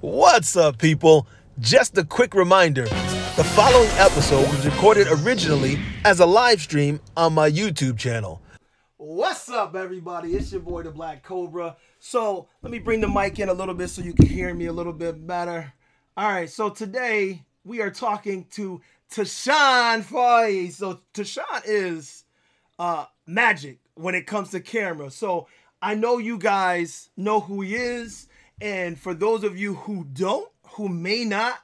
What's up, people? Just a quick reminder the following episode was recorded originally as a live stream on my YouTube channel. What's up, everybody? It's your boy, the Black Cobra. So, let me bring the mic in a little bit so you can hear me a little bit better. All right, so today we are talking to Tashawn Foy. So, Tashawn is uh, magic when it comes to camera. So, I know you guys know who he is. And for those of you who don't, who may not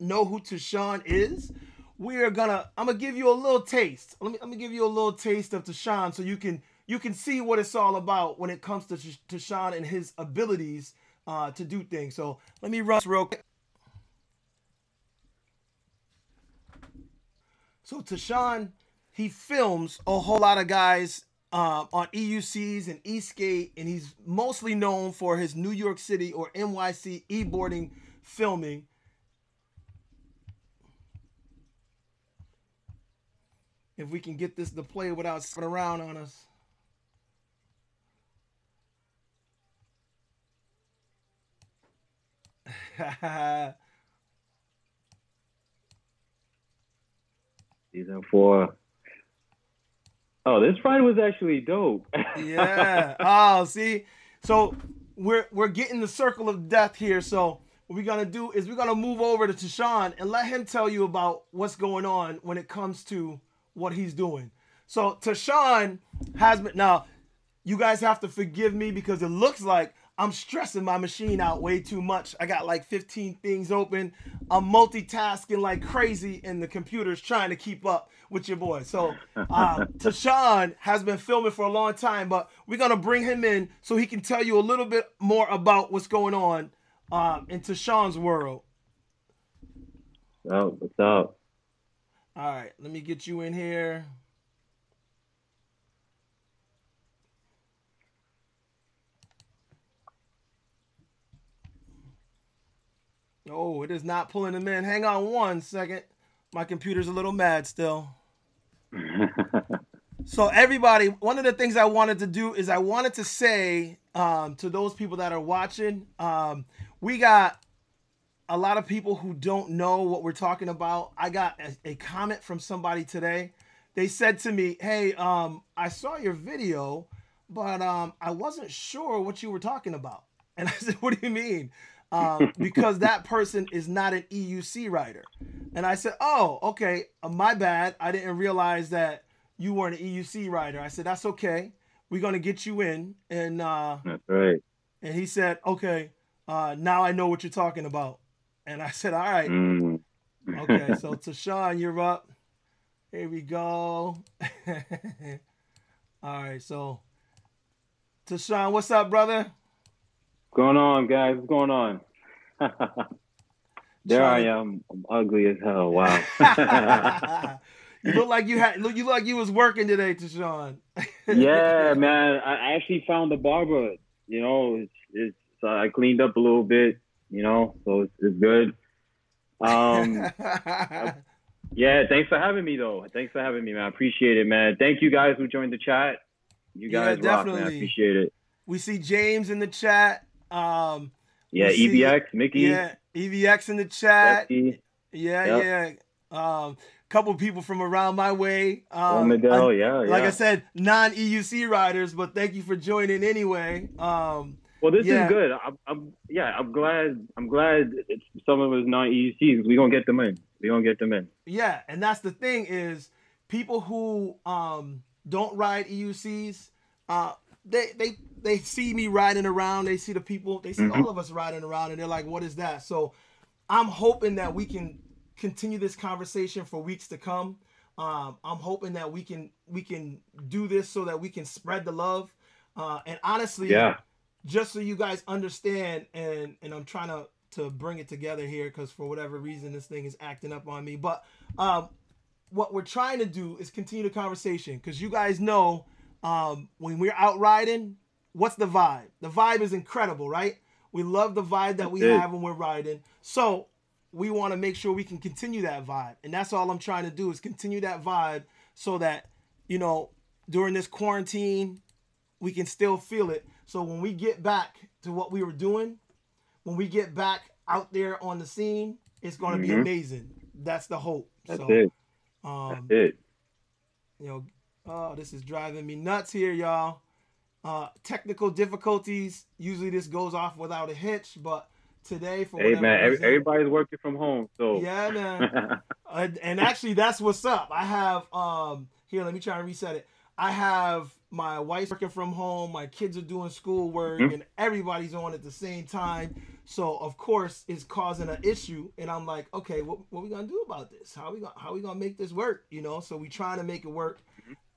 know who Tashawn is, we are gonna I'm gonna give you a little taste. Let me give you a little taste of Tashawn so you can you can see what it's all about when it comes to Tashawn and his abilities uh, to do things. So let me run real quick. So Tashawn, he films a whole lot of guys um, on EUCs and Eastgate, and he's mostly known for his New York City or NYC e-boarding filming. If we can get this to play without spinning around on us. Season four. Oh, this ride was actually dope. yeah. Oh, see, so we're we're getting the circle of death here. So what we're gonna do is we're gonna move over to Tashawn and let him tell you about what's going on when it comes to what he's doing. So Tashawn has been now. You guys have to forgive me because it looks like I'm stressing my machine out way too much. I got like 15 things open. I'm multitasking like crazy, and the computer's trying to keep up with your boy. So, uh, Tashawn has been filming for a long time, but we're gonna bring him in so he can tell you a little bit more about what's going on um, in Tashawn's world. Oh, what's up? All right, let me get you in here. Oh, it is not pulling them in. Hang on one second. My computer's a little mad still. so everybody, one of the things I wanted to do is I wanted to say um, to those people that are watching, um, we got a lot of people who don't know what we're talking about. I got a, a comment from somebody today. They said to me, "Hey, um, I saw your video, but um, I wasn't sure what you were talking about." And I said, "What do you mean?" Um, because that person is not an EUC writer. And I said, oh, okay, uh, my bad. I didn't realize that you weren't an EUC writer. I said, that's okay. We're gonna get you in. And uh, that's right. And he said, okay, uh, now I know what you're talking about. And I said, all right. Mm. okay, so Tashawn, you're up. Here we go. all right, so Tashawn, what's up, brother? Going on, guys? What's going on? there I am. I'm ugly as hell. Wow. you look like you had. Look, You look like you was working today, Tashawn. yeah, man. I actually found the barber. You know, it's, it's I cleaned up a little bit. You know, so it's, it's good. Um, yeah. Thanks for having me, though. Thanks for having me, man. I appreciate it, man. Thank you guys who joined the chat. You guys yeah, rock, man. I appreciate it. We see James in the chat. Um, yeah, EVX, Mickey. Yeah, EVX in the chat. Jesse. Yeah, yep. yeah. Um, couple people from around my way. Um, oh, Miguel, yeah, Like yeah. I said, non EUC riders, but thank you for joining anyway. Um, well, this yeah. is good. I'm, I'm, yeah, I'm glad. I'm glad it's some of us non EUCs. We gonna get them in. We gonna get them in. Yeah, and that's the thing is people who um, don't ride EUCs. Uh, they they they see me riding around. They see the people. They see mm-hmm. all of us riding around, and they're like, "What is that?" So, I'm hoping that we can continue this conversation for weeks to come. Um, I'm hoping that we can we can do this so that we can spread the love. Uh, and honestly, yeah, just so you guys understand, and and I'm trying to to bring it together here because for whatever reason this thing is acting up on me. But um, what we're trying to do is continue the conversation because you guys know um, when we're out riding, what's the vibe? The vibe is incredible, right? We love the vibe that we have when we're riding. So we want to make sure we can continue that vibe. And that's all I'm trying to do is continue that vibe so that, you know, during this quarantine, we can still feel it. So when we get back to what we were doing, when we get back out there on the scene, it's going to mm-hmm. be amazing. That's the hope. That's so, it. Um, That's it. You know, oh, this is driving me nuts here, y'all. Uh, technical difficulties. Usually this goes off without a hitch, but today for hey man, reason, everybody's working from home, so yeah, man. uh, and actually, that's what's up. I have um here. Let me try and reset it. I have my wife's working from home. My kids are doing schoolwork, mm-hmm. and everybody's on at the same time. So of course, it's causing an issue. And I'm like, okay, what what we gonna do about this? How we gonna how we gonna make this work? You know. So we trying to make it work.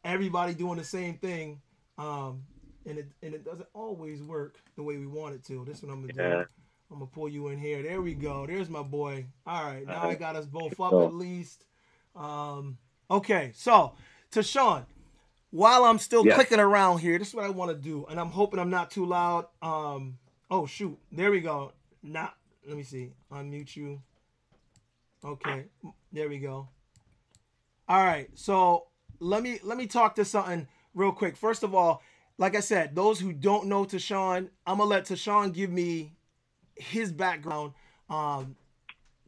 Everybody doing the same thing. Um, and it and it doesn't always work the way we want it to. This is what I'm gonna yeah. do. I'm gonna pull you in here. There we go. There's my boy. All right, now I got us both up at least. Um, okay, so Tashawn, while I'm still clicking around here, this is what I want to do, and I'm hoping I'm not too loud. Um, oh shoot, there we go. Not. Let me see. Unmute you. Okay, there we go. All right, so let me let me talk to something real quick. First of all, like I said, those who don't know Tashawn, I'm gonna let Tashawn give me his background. Um,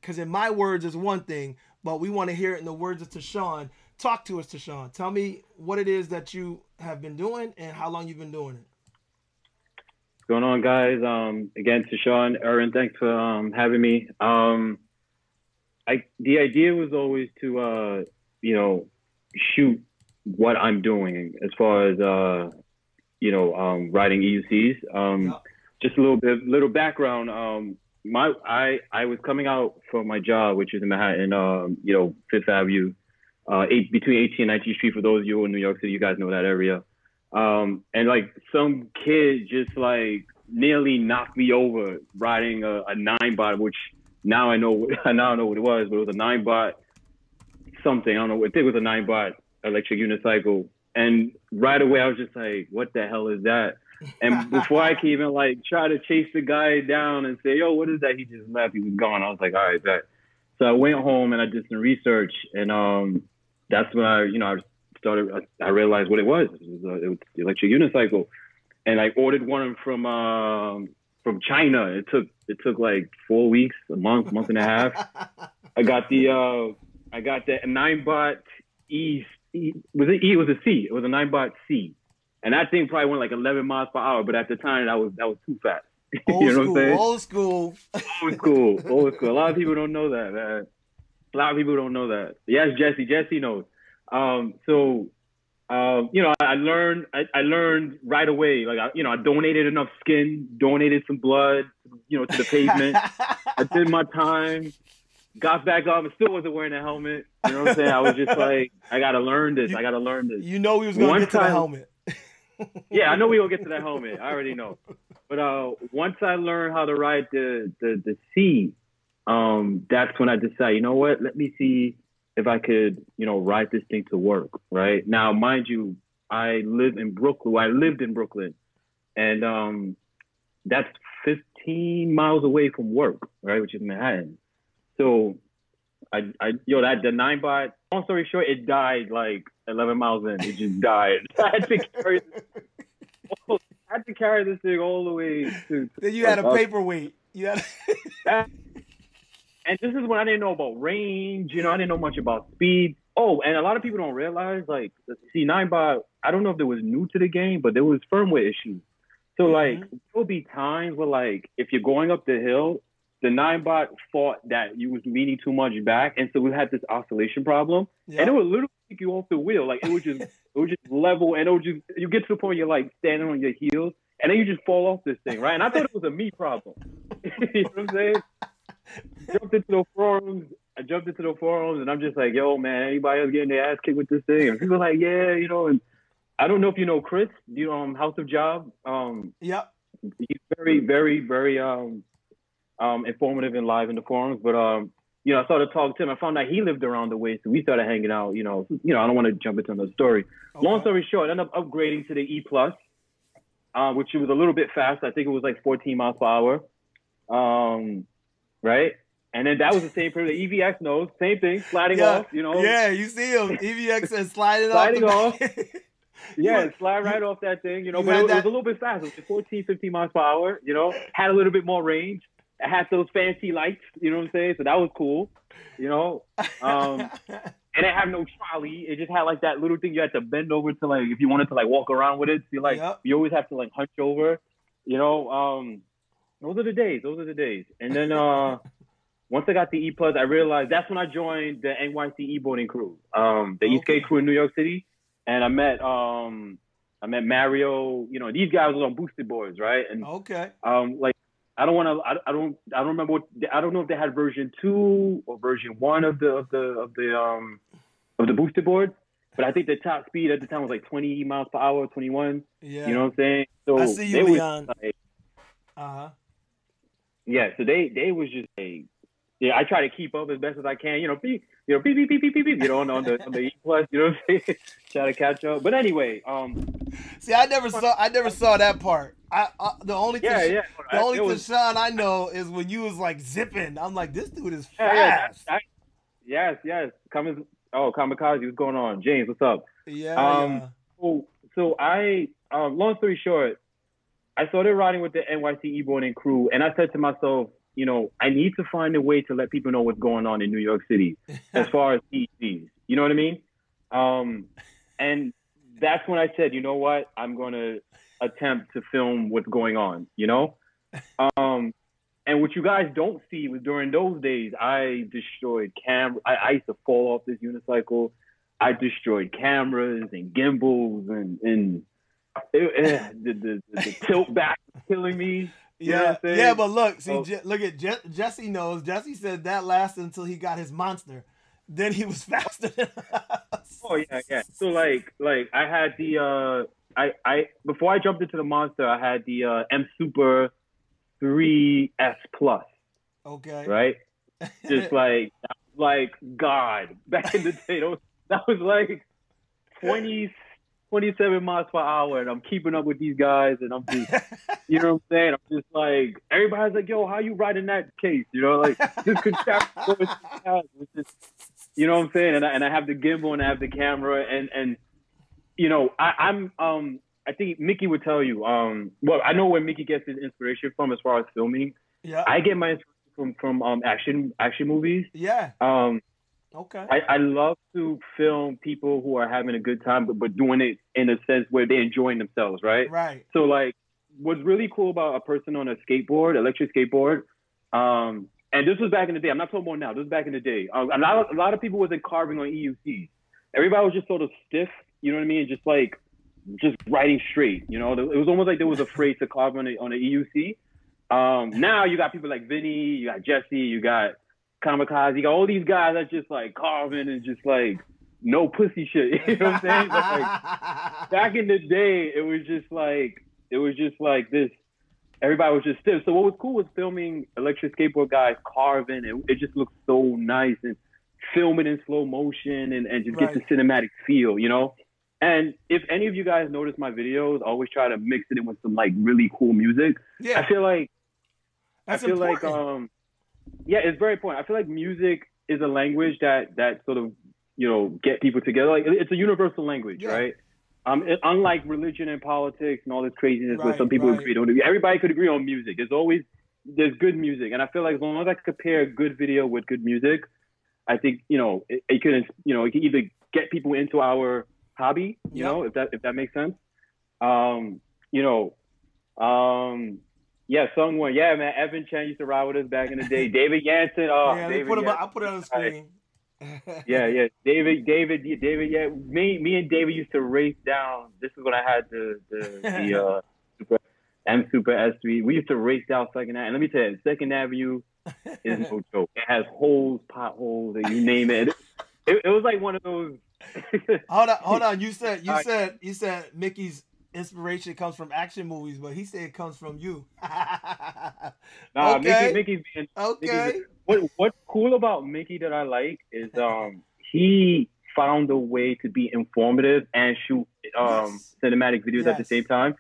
because in my words is one thing, but we want to hear it in the words of Tashawn. Talk to us, Tashawn. Tell me what it is that you have been doing and how long you've been doing it. What's going on, guys? Um, again, Tashawn, Aaron, thanks for um, having me. Um, I the idea was always to uh, you know shoot what I'm doing as far as uh, you know, um, writing EUCs. Um, yeah. Just a little bit, little background. Um, my, I, I was coming out from my job, which is in Manhattan, um, you know, Fifth Avenue, uh, eight, between 18th and 19th Street. For those of you in New York City, you guys know that area. Um, and like some kid just like nearly knocked me over riding a, a nine bot, which now I know, now I know what it was, but it was a nine bot something. I don't know. I think it was a nine bot electric unicycle and right away, I was just like, what the hell is that? And before I could even like try to chase the guy down and say, yo, what is that? He just left. He was gone. I was like, all right, that. So I went home and I did some research, and um, that's when I, you know, I started. I, realized what it was. It was, uh, it was the electric unicycle, and I ordered one from um, from China. It took it took like four weeks, a month, month and a half. I got the uh, I got the nine bot East was it E? It was a C. It was a nine bot C, and that thing probably went like 11 miles per hour. But at the time, that was that was too fast. Old you know school, what I'm saying? Old school. Old school. Old school. A lot of people don't know that, man. A lot of people don't know that. Yes, Jesse. Jesse knows. Um, so, um, you know, I, learned. I, I, learned right away. Like, I, you know, I donated enough skin, donated some blood, you know, to the pavement. I did my time got back up and still wasn't wearing a helmet. You know what I'm saying? I was just like, I gotta learn this. You, I gotta learn this. You know, we was gonna One get to the helmet. yeah, I know we gonna get to that helmet. I already know. But uh, once I learned how to ride the the the C, um, that's when I decided, you know what? Let me see if I could, you know, ride this thing to work. Right now, mind you, I live in Brooklyn. I lived in Brooklyn, and um, that's 15 miles away from work, right, which is Manhattan. So I, I, yo, that the nine bot. Long story short, it died like 11 miles in. It just died. I had to carry. I had to carry this thing all the way to. Then you had a paperweight. You had. and this is when I didn't know about range. You know, I didn't know much about speed. Oh, and a lot of people don't realize, like, see, nine bot. I don't know if it was new to the game, but there was firmware issues. So mm-hmm. like, there will be times where like, if you're going up the hill the nine bot thought that you was leaning too much back, and so we had this oscillation problem, yep. and it would literally take you off the wheel. Like it would just, it would just level, and it would just, you get to the point you're like standing on your heels, and then you just fall off this thing, right? And I thought it was a me problem. you know what I'm saying? jumped into the forums. I jumped into the forums, and I'm just like, yo, man, anybody else getting their ass kicked with this thing? And people are like, yeah, you know, and I don't know if you know Chris, you know, um, House of Job. Um, yep. He's very, very, very um um, informative and live in the forums. But um, you know, I started talking to him. I found out he lived around the way, so we started hanging out. You know, you know, I don't want to jump into another story. Okay. Long story short, I ended up upgrading to the E plus, uh, which was a little bit fast. I think it was like 14 miles per hour. Um, right. And then that was the same for the EVX knows, same thing, sliding yeah. off, you know. Yeah, you see him, EVX and sliding, sliding off. off. yeah, slide right off that thing, you know. You but it, it, was a little bit fast. It was 14, 15 miles per hour, you know. Had a little bit more range. It had those fancy lights. You know what I'm saying? So that was cool. You know, um, and it had no trolley. It just had like that little thing you had to bend over to like if you wanted to like walk around with it. So like Yep. you always have to like hunch over. You know, um, those are the days. Those are the days. And then uh, once I got the E plus, I realized that's when I joined the NYC e boarding crew, um, the East Okay. Gate crew in New York City, and I met um, I met Mario. You know, these guys was on boosted boards, right? And okay. um, like I don't want to. I, I don't. I don't remember. What, I don't know if they had version two or version one of the of the of the um of the boosted board. But I think the top speed at the time was like 20 miles per hour, 21. Yeah. You know what I'm saying? So I see you, Leon. like, Uh huh. yeah. So they they was just yeah. I try to keep up as best as I can. You know, beep, you know, beep beep beep beep beep. beep you know, on, on the on the E plus. You know what I'm saying? try to catch up. But anyway, um, See, I never saw. I never saw that part. I, I the only yeah, yeah. the only Tashawn I know is when you was like zipping. I'm like, this dude is yeah, yeah, fast. I- yes, yes. Coming. Oh, kamikaze. What's going on, James? What's up? Yeah. Um, yeah. So, so I, um, long story short, I started riding with the NYC e-boarding crew, and I said to myself, you know, I need to find a way to let people know what's going on in New York City as far as EVs. You know what I mean? Um, and that's when I said, you know what, I'm going to attempt to film what's going on. You know, um, and what you guys don't see was during those days, I destroyed cam. I, I used to fall off this unicycle. I destroyed cameras and gimbals and and it, eh, the, the, the, the tilt back was killing me. You know Yeah, yeah, but look, see, Oh. Je- look at Je- Jesse knows. Jesse said that lasted until he got his monster. Then he was faster than us. Oh yeah, yeah. So like like I had the uh I I before I jumped into the monster, I had the uh M Super 3S Plus, Okay. right? Just like like God back in the day. That was, that was like 20 27 miles per hour and I'm keeping up with these guys and I'm just you know what I'm saying? I'm just like everybody's like, yo, how you riding that case? You know, like just contract it's just you know what I'm saying? And I, and I have the gimbal and I have the camera and and you know I, I'm um I think Mickey would tell you um well I know where Mickey gets his inspiration from as far as filming. yeah. I get my inspiration from from um action action movies. yeah. Um Okay. I, I love to film people who are having a good time but, but doing it in a sense where they're enjoying themselves, right? right. So like, what's really cool about a person on a skateboard, electric skateboard, um, and this was back in the day. I'm not talking about now. This was back in the day. Um, a lot, of, a lot of people wasn't carving on EUCs. Everybody was just sort of stiff. You know what I mean? Just like, just riding straight. You know, it was almost like they was afraid to carve on a on a EUC. Um, now you got people like Vinny, you got Jesse, you got Kamikaze, you got all these guys that just like carving and just like no pussy shit. You know what I'm saying? Like, back in the day, it was just like it was just like this. Everybody was just stiff. So what was cool was filming electric skateboard guys carving, and it just looked so nice and filming in slow motion and, and just get the cinematic feel, you know. And if any of you guys notice my videos, I always try to mix it in with some like really cool music. yeah. I feel like That's I feel important. like um yeah, it's very important. I feel like music is a language that that sort of you know get people together. Like it's a universal language, Yeah. right? Um, it- unlike religion and politics and all this craziness where some people right. agree, don't agree. Everybody could agree on music. There's always there's good music, and I feel like as long as I could pair a good video with good music, I think you know it, it could you know it can either get people into our hobby, you Yep. know, if that if that makes sense. Um, you know, um, yeah, someone. Yeah, man. Evan Chen used to ride with us back in the day. David Yanson. Oh, yeah, David put it. Yanson. I'll put it on the screen. Yeah, yeah. David, David, David. Yeah, me, me and David used to race down. This is when I had the the, the uh, super M Super S3. We used to race down Second Avenue. And let me tell you, Second Avenue is no joke. It has holes, potholes, and you name it. It, it was like one of those. Hold on, hold on. You said you All right. said you said Mickey's inspiration comes from action movies, but he said it comes from you. Nah, Okay. Mickey, Mickey's being okay. what what's cool about Mickey that I like is um he found a way to be informative and shoot um Yes. cinematic videos at the same time.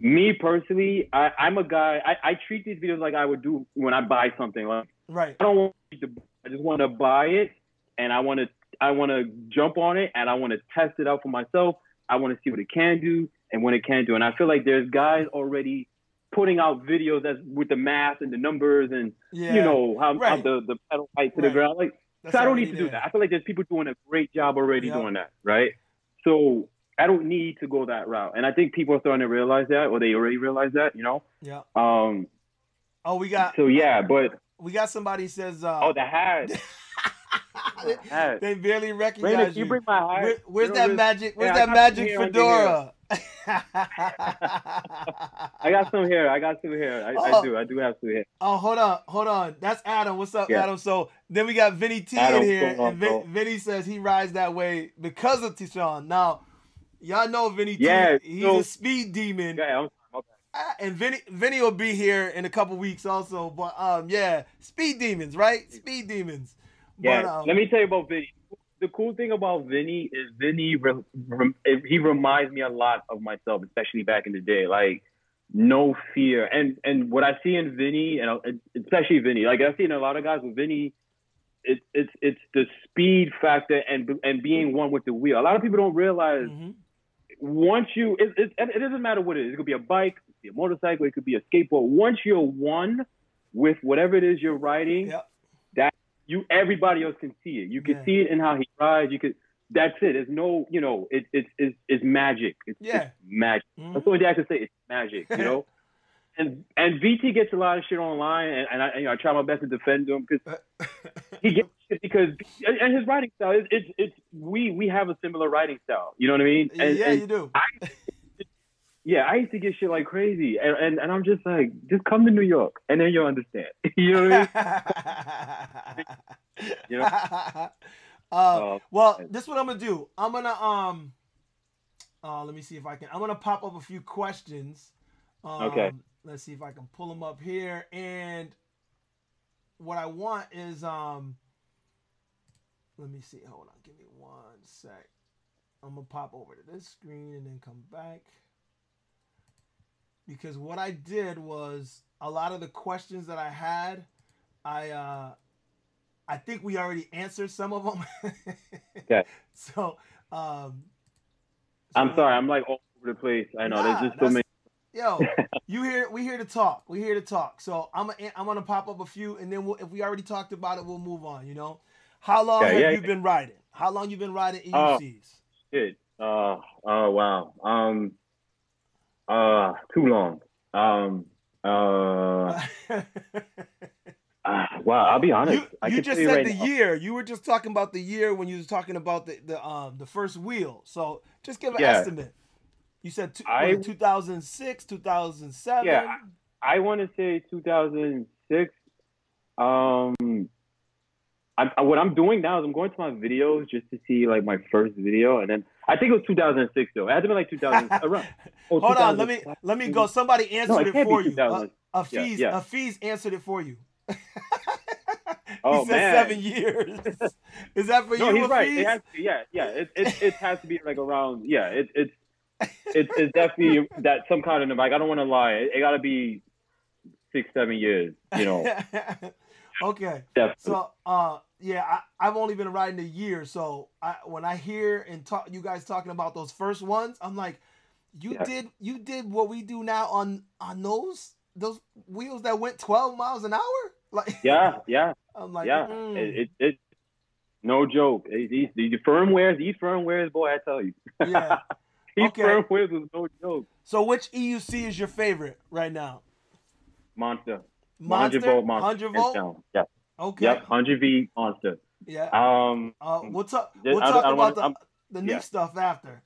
Me personally, I, I'm a guy. I, I treat these videos like I would do when I buy something. Like Right. I don't want to. I just want to buy it, and I want to. I want to jump on it, and I want to test it out for myself. I want to see what it can do and what it can do. And I feel like there's guys already putting out videos that's with the math and the numbers and Yeah. you know how, how Right. the the pedal height to Right. the ground. Like That's so I don't need to do that. I feel like there's people doing a great job already Yep. doing that, right? So I don't need to go that route. And I think people are starting to realize that, or they already realize that, you know. Yeah. Um. Oh, we got So yeah, but we got somebody says uh oh, the hat. they, The hat. they barely recognize can you you. bring my hat? Where- where's You that know, magic? Where's Yeah, that magic fedora? I got some here. I got some here. I, Oh. I do. I do have some here. Oh, hold on, hold on. That's Adam. What's up, Yeah. Adam? So then we got Vinny T Adam, in here, on, and Vin. Vinny says he rides that way because of Tashawn. Now, y'all know Vinny Yeah, T. He's so- a speed demon. Okay, I'm, bad. Ah, And Vinny, Vinny will be here in a couple weeks also. But um, yeah, speed demons, right? Speed demons. Yeah, But, um, let me tell you about Vinny. The cool thing about Vinny is Vinny, re- rem- he reminds me a lot of myself, especially back in the day. Like, no fear. And and what I see in Vinny, and uh, especially Vinny, like I see in a lot of guys with Vinny, it's it's it's the speed factor and and being one with the wheel. A lot of people don't realize mhm. once you, it, it, it doesn't matter what it is. It could be a bike, it could be a motorcycle, it could be a skateboard. Once you're one with whatever it is you're riding, Yep. You everybody else can see it. You can Yeah. see it in how he rides. You could. That's it. There's no, you know, it, it, it's it's magic. It's, Yeah. it's magic. Mhm. That's thing I can say. It's magic, you know. and and VT gets a lot of shit online, and, and I, you know, I try my best to defend him because he gets shit because and, his writing style is it's it's we we have a similar writing style. You know what I mean? And, yeah, and you do. yeah, I used to get shit like crazy, and, and and I'm just like, just come to New York, and then you'll understand. you know what I mean? You know? uh, Uh, well, this is what I'm gonna do. I'm gonna um, uh, let me see if I can. I'm gonna pop up a few questions. Um, Okay. Let's see if I can pull them up here. And what I want is um, let me see. Hold on, give me one sec. I'm gonna pop over to this screen and then come back. Because what I did was a lot of the questions that I had, I uh I think we already answered some of them. Okay. So, um, I'm sorry, I'm like all over the place. I know Nah, there's just so many. Yo, you here? We here to talk. We here to talk. So I'm gonna I'm gonna pop up a few, and then we'll, if we already talked about it, we'll move on. You know, how long Okay, have yeah, you yeah. been riding? How long you been riding EUCs? Oh. Shit. Uh, oh wow. Um. Uh, too long. Um. Uh. ah, wow. I'll be honest. you I you just said right the now. year. You were just talking about the year when you was talking about the the um the first wheel. So just give an Yeah. estimate. You said two, I- 2006, 2007. Yeah. I want to say 2006. Um. I, I- what I'm doing now is I'm going to my videos just to see like my first video, and then I think it was 2006 though. It had to be like 2000 around. Oh, Hold on, let me let me go. Somebody No, answered it it for you. Uh, A fees yeah. a fees answered it for you. Oh, he said man. seven years. Is that for No, you? he's right. fees? It has to, yeah, yeah. It, it, it has to be like around. Yeah, it, it's it's it's definitely that some kind of like I don't want to lie. It, it got to be six seven years. You know, okay. definitely. So, uh, yeah, I, I've only been riding a year. So, I, when I hear and talk, you guys talking about those first ones, I'm like, you Yeah. did, you did what we do now on on those those wheels that went 12 miles an hour. Like, yeah, yeah, I'm like, yeah. mm. It, it, it no joke. These these firmwares, these firmwares, boy, I tell you, yeah. these Okay. firmwares was no joke. So, which EUC is your favorite right now? Monster, Monster, 100 volt monster, 100 volt. Yeah, Okay. yep, 100 V monster. Yeah. Um, Uh, we'll talk. We'll I talk don't about wanna- the the new yeah. stuff after.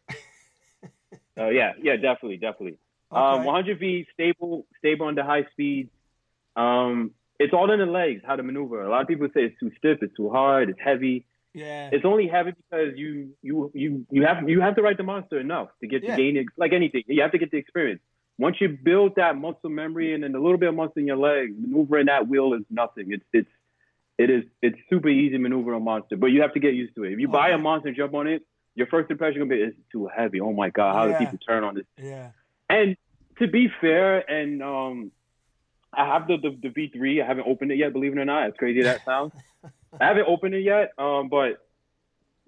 uh, yeah, yeah, definitely, definitely. Okay. Um, 100 V stable, stable under high speeds. Um, it's all in the legs, how to maneuver. A lot of people say it's too stiff, it's too hard, it's heavy. yeah. It's only heavy because you you you you have you have to ride the monster enough to get Yeah. to gain. Like anything, you have to get the experience. Once you build that muscle memory and then a little bit of muscle in your legs, maneuvering that wheel is nothing. It's it's it is it's super easy to maneuver a monster, but you have to get used to it. If you buy a monster and jump on it, your first impression gonna be it's too heavy. Oh my god, how Yeah. do people turn on this? yeah. And to be fair, and um, I have the, the the V3. I haven't opened it yet. Believe it or not, as crazy as that sounds, I haven't opened it yet. Um, but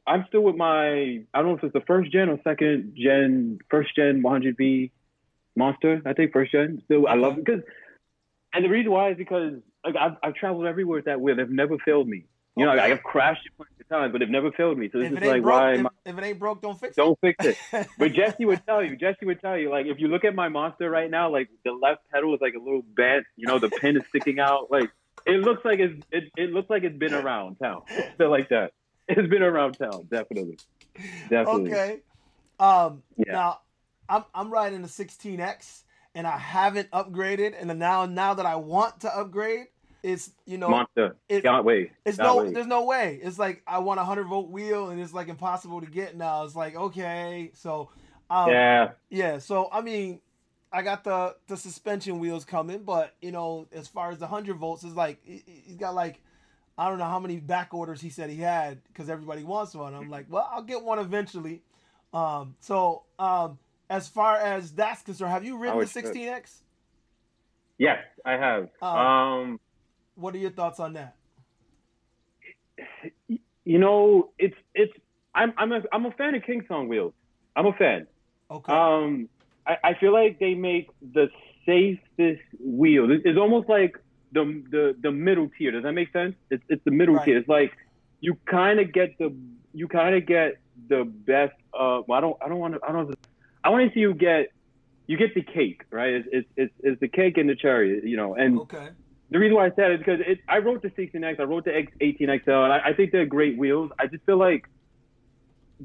I'm still with my. I don't know if it's the first gen or second gen, first gen 100V Monster. I think first gen. Still, I love it because, and the reason why is because like I've, I've traveled everywhere with that wheel. They've never failed me. You know, Okay. I have crashed it plenty of times, but they've never failed me. So this is like broke, why if, my, if it ain't broke, don't fix don't fix it. it. But Jesse would tell you, Jesse would tell you, like if you look at my monster right now, like the left pedal is like a little bent, you know, the pin is sticking out. Like it looks like it's it, it looks like it's been around town. Feel like that. It's been around town, definitely. Definitely. okay. Um, Yeah. Now, I'm I'm riding a 16x, and I haven't upgraded, and now now that I want to upgrade, it's you know Monster. it- Can't wait. it's no there's no way. It's like I want a hundred volt wheel, and it's like impossible to get now. It's like okay, so um, Yeah. Yeah, so I mean, I got the the suspension wheels coming, but you know, as far as the hundred volts, is like he- he- he's got like I don't know how many back orders he said he had because everybody wants one. I'm like, well, I'll get one eventually. Um, so um, as far as that's concerned, have you ridden the 16x? Yes, I have. Oh. Um What are your thoughts on that? you know, it's it's I'm I'm a I'm a fan of King Song wheels. I'm a fan. Okay, Um, I, I feel like they make the safest wheel. It's, it's almost like the, the the middle tier. Does that make sense? It's it's the middle Right. tier. It's like you kind of get the you kind of get the best. Uh, well, I don't I don't want to I don't. I want to see you get you get the cake, right? It's it's it's, it's the cake and the cherry, you know. And okay, the reason why I said it is because it, I wrote the 16X, I wrote the X, 18XL, and I, I think they're great wheels. I just feel like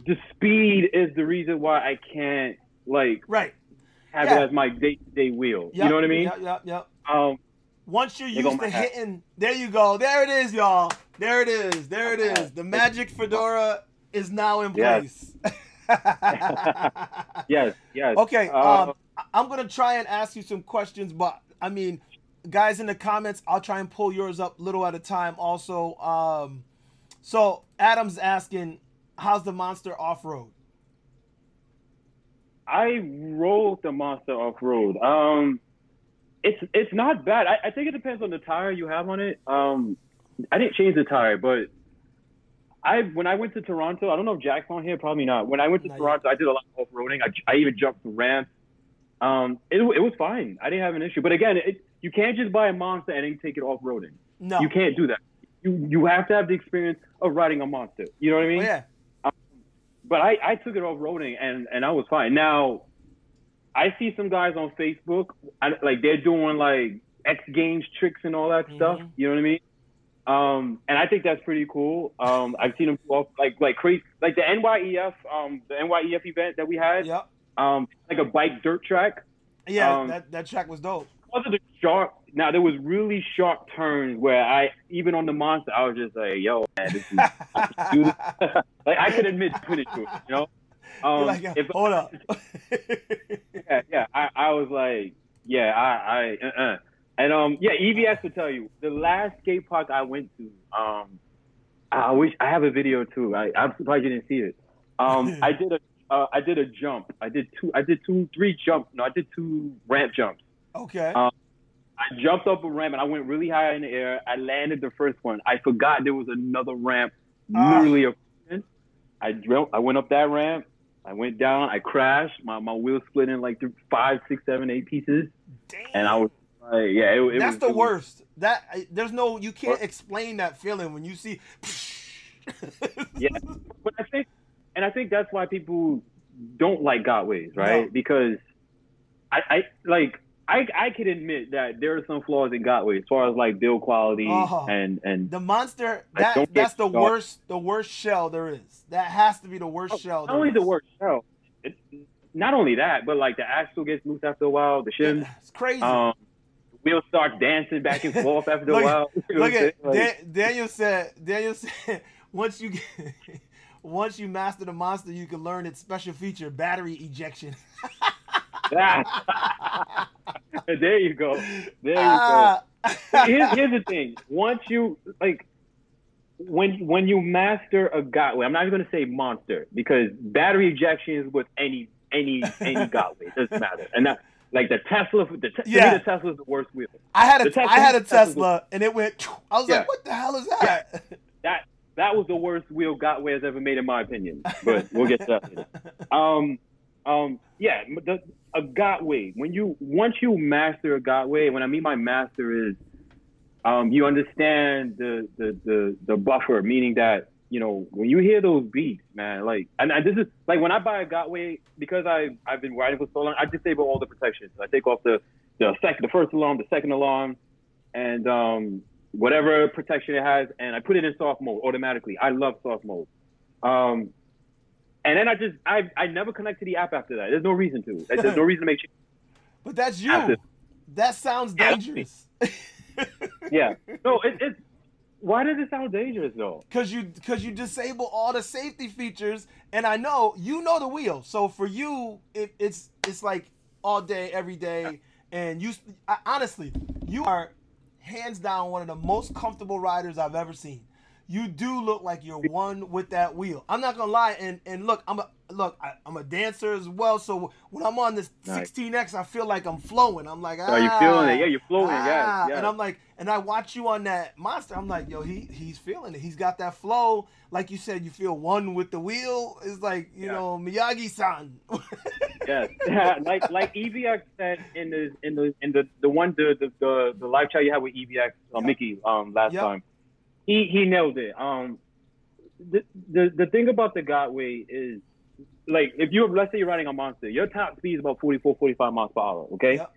the speed is the reason why I can't like right. have Yeah. it as my day to day wheel. Yep, You know what I mean? Yep, yep, yep. Um, Once you're used to hitting, there you go. There it is, y'all. There it is. There it is. The magic fedora is now in place. yes, yes. Yes. Okay, Uh, um, I'm gonna try and ask you some questions, but I mean, guys in the comments, I'll try and pull yours up little at a time. Also, um, so Adam's asking, how's the monster off road? I rode the Monster off road. Um, it's it's not bad. I, I think it depends on the tire you have on it. Um, I didn't change the tire, but I when I went to Toronto, I don't know if Jack's on here, probably not. When I went to Not Toronto, I did a lot of off roading. I, I even jumped some ramps. Um, it it was fine. I didn't have an issue. But again, it, you can't just buy a Monster and then take it off roading. No. You can't do that. You you have to have the experience of riding a Monster. You know what I mean? Oh, yeah. but I, I took it off roading and, and I was fine. Now, I see some guys on Facebook, I, like they're doing like X Games tricks and all that stuff. Mhm. You know what I mean? Um, and I think that's pretty cool. Um, I've seen them do off like like crazy, like the NYEF, um, the NYEF event that we had, Yep. um, like a bike dirt track. Yeah, Um, that, that track was dope. Wasn't the sharp? Now there was really sharp turns where I even on the monster, I was just like, yo, man, this is I do this. like I could admit to it, you know. Um, like, if, hold up. yeah, yeah. I, I was like, yeah, I, I, uh-uh. And um, yeah, EVS to tell you, the last skate park I went to, um, I wish I have a video too. I, I'm surprised you didn't see it. Um, I did a, uh, I did a jump. I did two, I did two, three jumps. No, I did two ramp jumps. okay. Um, I jumped up a ramp and I went really high in the air. I landed the first one. I forgot there was another ramp Ah. literally a I drove, I went up that ramp. I went down. I crashed. My my wheel split in like through five, six, seven, eight pieces, Damn. and I was yeah, it, it That's was the was- worst. That there's no you can't What? explain that feeling when you see. Yeah. But I think, and I think that's why people don't like Gotways, right? No. Because I, I like I I can admit that there are some flaws in Gotway as far as like build quality Oh. and and The monster that that's the worst the worst shell there is. That has to be the worst shell. not only the worst shell, it, not only that, but like the axle gets loose after a while, the shims. It's crazy. Um, the wheel starts dancing back and forth after Look- a while. You know Look at? Like, Dan- Daniel said. Daniel said once you get, once you master the monster, you can learn its special feature: battery ejection. there you go. There you Ah. go. Here's, here's the thing. Once you like, when when you master a Gotway, I'm not even gonna say monster because battery ejection is with any any any Gotway. It doesn't matter. And that like the Tesla, the, te- Yeah. me, the Tesla is the worst wheel. I had a Tesla- I had a Tesla's- Tesla and it went. I was Yeah. like, what the hell is that? That that was the worst wheel Gotway has ever made, in my opinion. But we'll get to that. Um, um, yeah, the a Gotway. When you once you master a Gotway, when I mean my master is, um, you understand the the the the buffer, meaning that you know when you hear those beats, man, like and, and this is like when I buy a Gotway because I I've been riding for so long, I disable all the protections. I take off the the second, the first alarm, the second alarm, and um, whatever protection it has, and I put it in soft mode automatically. I love soft mode. Um, and then I just I I never connect to the app after that. There's no reason to. There's no reason to make. Change. But that's you. After. That sounds dangerous. yeah. No, it, it's. Why does it sound dangerous though? Cause you cause you disable all the safety features, and I know you know the wheel. So for you, it, it's it's like all day, every day, and you I, honestly, you are hands down one of the most comfortable riders I've ever seen you do look like you're one with that wheel. I'm not gonna lie, and and look, I'm a look, I, am a dancer as well. So when I'm on this 16x, I feel like I'm flowing. I'm like, ah, oh, you feeling it? Yeah, you're flowing. Ah. Yeah, yeah. And I'm like, and I watch you on that monster. I'm like, yo, he he's feeling it. He's got that flow. Like you said, you feel one with the wheel. It's like you yeah. know Miyagi-san. yes, yeah. like like EVX said in the in the in the the one the the the, the live chat you had with EVX uh, yep. Mickey um last yep. time he he nailed it. Um, the the the thing about the Gotway is like if you let's say you're riding a monster, your top speed is about 44, 45 miles per hour. Okay. Yep.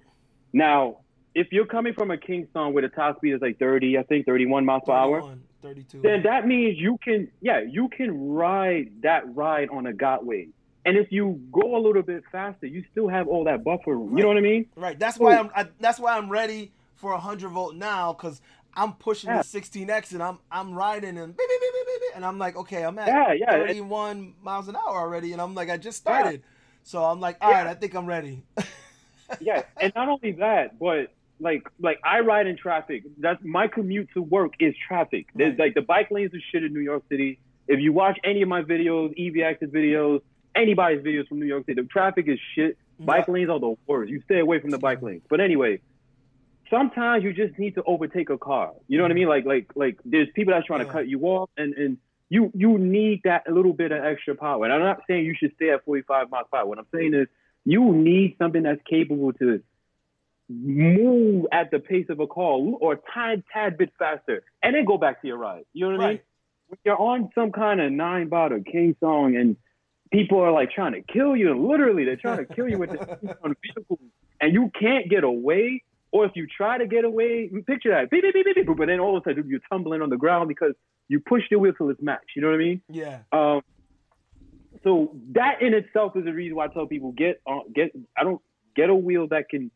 Now, if you're coming from a King Song where the top speed is like 30, I think 31 miles per hour, 32. Then that means you can yeah you can ride that ride on a Gotway. And if you go a little bit faster, you still have all that buffer room. Right. You know what I mean? Right. That's why I'm. I, that's why I'm ready for a hundred volt now because I'm pushing yeah. the 16x and I'm I'm riding and beep, beep, beep, and I'm like, okay, I'm at yeah, yeah. 31 miles an hour already, and I'm like, I just started, yeah. so I'm like, all right, I think I'm ready. yeah, and not only that, but like like I ride in traffic. That's my commute to work is traffic. There's like the bike lanes are shit in New York City. If you watch any of my videos, EVX's videos, anybody's videos from New York City, the traffic is shit. Bike lanes are the worst. You stay away from the bike lanes. But anyway, sometimes you just need to overtake a car. You know what I mean? Mm-hmm. Like like like there's people that's trying yeah. to cut you off and and you you need that little bit of extra power. And I'm not saying you should stay at 45 miles per hour. What I'm saying is you need something that's capable to move at the pace of a car or tad tad bit faster and then go back to your ride. You know what right. I mean? When you're on some kind of nine bottle king song and people are like trying to kill you, literally they're trying to kill you with the vehicle and you can't get away or if you try to get away, picture that, beep, beep, beep, beep, but then all of a sudden you're tumbling on the ground because you pushed your wheel till it's max. You know what I mean? Yeah. Um. So that in itself is the reason why I tell people get on get. I don't get a wheel that can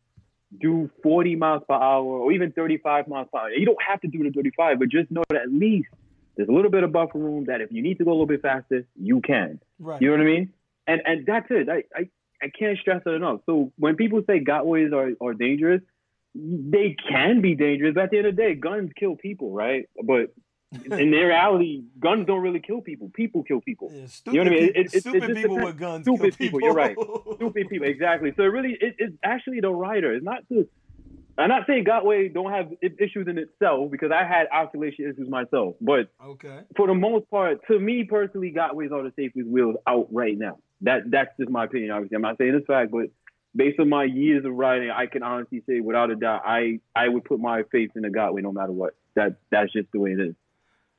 do 40 miles per hour or even 35 miles per hour. You don't have to do the 35, but just know that at least there's a little bit of buffer room that if you need to go a little bit faster, you can. Right. You know what I mean? And and that's it. I I, I can't stress it enough. So when people say Gotways are, are dangerous, they can be dangerous. But at the end of the day, guns kill people, right? But in reality, guns don't really kill people. People kill people. Yeah, you know what I mean? It, it, stupid it people with guns. Stupid people. people. You're right. stupid people. Exactly. So it really, it's actually the writer. It's not the. I'm not saying Gotway don't have issues in itself because I had oscillation issues myself. But okay. for the most part, to me personally, Gotways are the safest wheels out right now. That that's just my opinion. Obviously, I'm not saying this fact, but based on my years of riding, I can honestly say without a doubt, I I would put my faith in the Gotway no matter what. That that's just the way it is.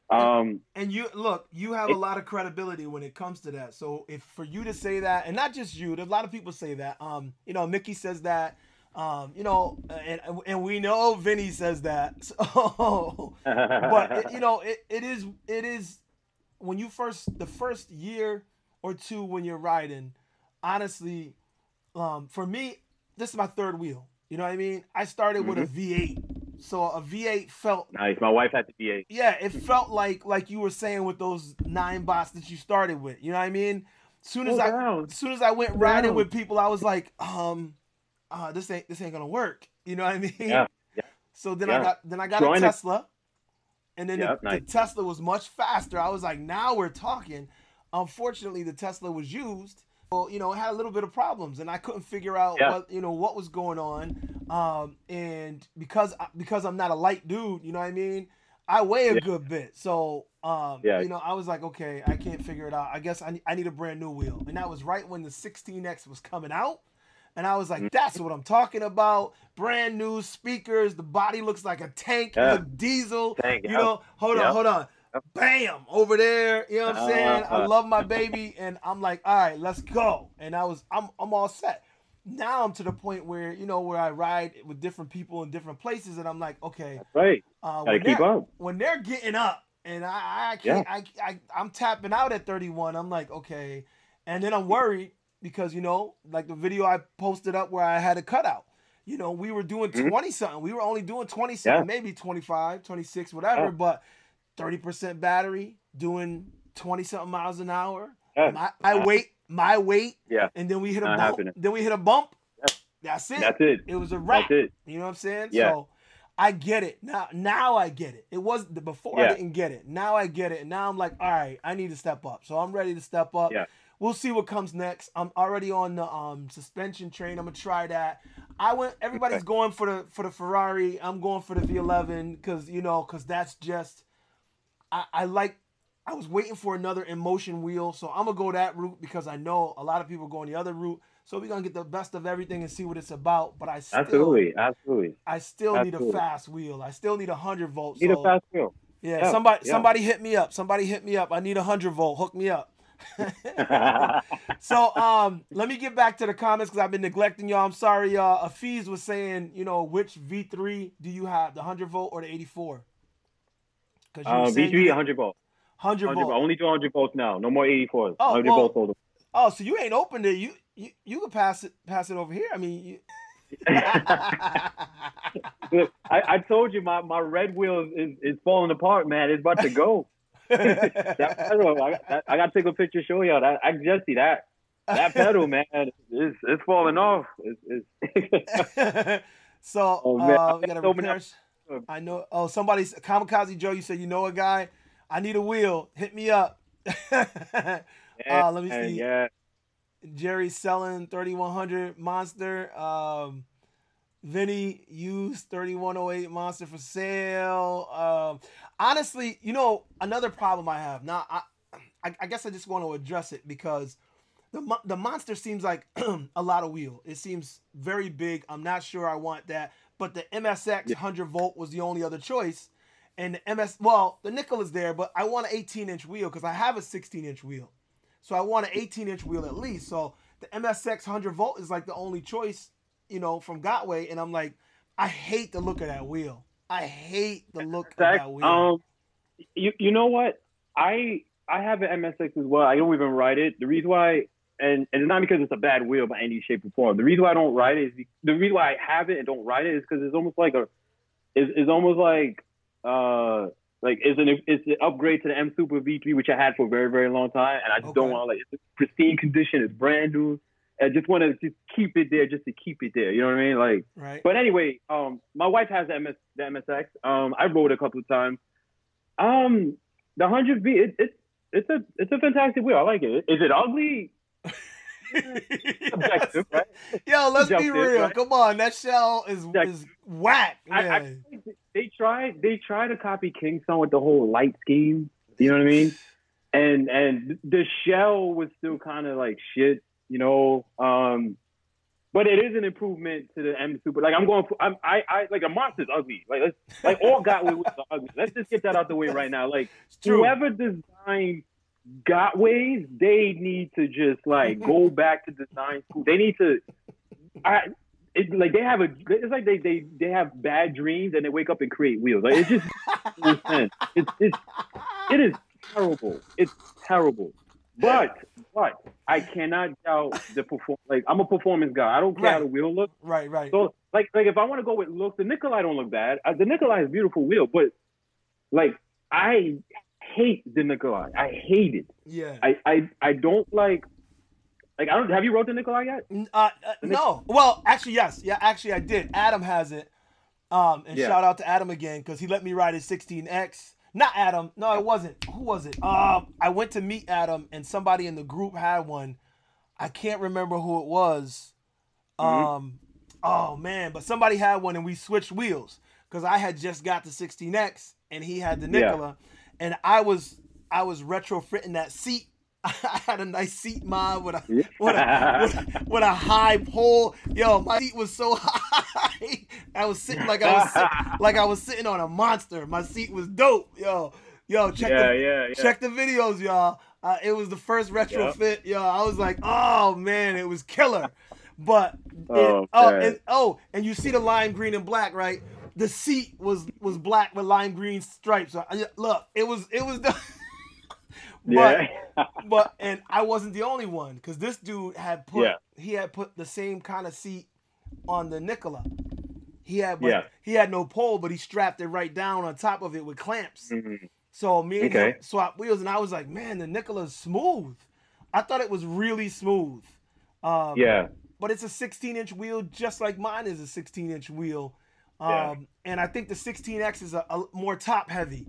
Um, and you look, you have a lot of credibility when it comes to that. So if for you to say that, and not just you, there's a lot of people say that. Um, you know, Mickey says that. Um, you know, and and we know Vinny says that. So, but it, you know, it, it is it is when you first the first year or two when you're riding, honestly, um, for me, this is my third wheel. You know what I mean? I started mm-hmm. with a mm-hmm. V8. So a V8 felt nice. My wife had the V8. Yeah, it felt like like you were saying with those nine bots that you started with. You know what I mean? Soon as I as soon as I went riding with people, I was like, um, uh, this ain't this ain't gonna work. You know what I mean? Yeah. yeah. So then yeah. I got then I got Join a Tesla, it. and then the, nice. the Tesla was much faster. I was like, now we're talking. Unfortunately, the Tesla was used you know, had a little bit of problems, and I couldn't figure out yeah. what you know what was going on. Um, and because because I'm not a light dude, you know what I mean. I weigh a yeah. good bit, so um, yeah. you know, I was like, okay, I can't figure it out. I guess I need, I need a brand new wheel, and that was right when the 16x was coming out. And I was like, that's what I'm talking about. Brand new speakers. The body looks like a tank, Yeah. diesel. Tank, you know, hold on, hold on. Bam, over there. You know what I'm saying? I love my baby, and I'm like, all right, let's go. And I was, I'm, I'm all set. Now I'm to the point where you know where I ride with different people in different places, and I'm like, okay, Right. uh, keep they're- up. when they're getting up and I, I can't I, I I'm tapping out at 31 I'm like okay and then I'm worried because you know like the video I posted up where I had a cutout you know we were doing Mhm. 20 something we were only doing 20 something Yeah. maybe 25 26 whatever Yeah. but 30% battery doing 20 something miles an hour Yeah. my, my weight my weight Yeah. and then we hit a Not bump happening. then we hit a bump Yeah. that's it That's it. it was a wrap you know what I'm saying? Yeah. So I get it. Now now I get it. It was the before I didn't get it. Now I get it. And now I'm like, all right, I need to step up. So I'm ready to step up. Yeah. We'll see what comes next. I'm already on the um suspension train. I'm gonna try that. I went everybody's Okay. going for the for the Ferrari. I'm going for the V11 because you know, because that's just I, I like I was waiting for another InMotion wheel, so I'm gonna go that route because I know a lot of people going the other route. So we're gonna get the best of everything and see what it's about. But I still Absolutely. Absolutely. I still need a fast wheel. I still need a hundred volts. Need so, a fast wheel. yeah, yeah, somebody yeah. somebody hit me up. Somebody hit me up. I need a hundred volt. Hook me up. so um let me get back to the comments because I've been neglecting y'all. I'm sorry, y'all. Afiz was saying, you know, which V3 do you have, the hundred volt or the 84? Because Uh, V3 100 volts. 100 100 volt. Only do 100 volts now. No more 84s. Oh, 100 well- volts. Oh, so you ain't opened it. You you you could pass it pass it over here. I mean, you... Look, I, I told you my, my red wheel is, is falling apart, man. It's about to go. that pedal, I, I, I got to take a picture, show y'all. That, I just see that. That pedal, man, is it's falling off. It's, it's so Oh, man. uh, we got to repair. I know. Oh, somebody's Kamikaze Joe. You said you know a guy. I need a wheel. Hit me up. Uh, let me see. Yeah, Jerry selling 3100 monster. Um, Vinny used 3108 monster for sale. Um, honestly, you know another problem I have now. I, I, I guess I just want to address it because the the monster seems like a lot of wheel. It seems very big. I'm not sure I want that. But the MSX 100 volt was the only other choice. And the MS, well, the nickel is there, but I want an 18 inch wheel because I have a 16 inch wheel. So I want an 18 inch wheel at least. So the MSX 100 volt is like the only choice, you know, from Gotway. And I'm like, I hate the look of that wheel. I hate the look of that wheel. um, you you know what? I I have an MSX as well. I don't even ride it. The reason why, and and it's not because it's a bad wheel by any shape or form. The reason why I don't ride it is the reason why I have it and don't ride it is because it's almost like a, is is almost like uh like it's an it's an upgrade to the M Super V3 which I had for a very very long time, and I just don't want to like it's in pristine condition. It's brand new. I just want to just keep it there, just to keep it there. You know what I mean? Like. right? But anyway, um, my wife has the, MS, the MSX. Um, I rode a couple of times. Um, the hundred V, it, it, it's a it's a fantastic wheel. I like it. Is it ugly? Subjective, right? Yo, let's be real. right? Come on, that shell is is whack. I, I man. they tried they tried to copy King Song with the whole light scheme. You know what I mean? And and the shell was still kind of like shit. You know. Um, but it is an improvement to the M Super. Like I'm going, for, I'm, I, I like a monster's ugly. Like let's, like all Gotway with the ugly. Let's just get that out the way right now. Like whoever designed Gotways, they need to just like go back to design school. They need to. I, it's like they have a. It's like they they they have bad dreams and they wake up and create wheels. Like it's just. It's it's it is terrible. It's terrible. But but I cannot doubt the perform. Like I'm a performance guy. I don't care how the wheel looks. Right, right. So like like if I want to go with looks, the Nikolai don't look bad. Uh, the Nikolai is beautiful wheel, but like I hate the Nikolai. I hate it. yeah. I I, I don't like like I don't have you wrote the Nikolai yet? Uh, uh, no. Well, actually, yes. Yeah, actually, I did. Adam has it. Um, and Yeah. shout out to Adam again because he let me ride his 16X. Not Adam. No, it wasn't. Who was it? Um, I went to meet Adam, and somebody in the group had one. I can't remember who it was. Mhm. Um, oh man, but somebody had one, and we switched wheels because I had just got the 16X, and he had the Yeah. And I was I was retrofitting that seat I had a nice seat mod with a with a, with, with, a high pole. Yo, my seat was so high. I was sitting like I was sit, like I was sitting on a monster. My seat was dope. Yo, yo, check yeah, the yeah, yeah. check the videos, y'all. Uh, it was the first retrofit. Yep. Yo, I was like, oh man, it was killer. But oh, it, oh, and, oh, and you see the lime green and black, right? The seat was was black with lime green stripes. So, look, it was it was the. but yeah. but and I wasn't the only one because this dude had put yeah. he had put the same kind of seat on the Nicola. He had yeah. he had no pole, but he strapped it right down on top of it with clamps. Mm-hmm. So me and okay. him swapped wheels, and I was like, man, the Nikola's smooth. I thought it was really smooth. Um, yeah. But it's a 16 inch wheel, just like mine is a 16 inch wheel. Um, yeah. And I think the 16X is a, a more top heavy.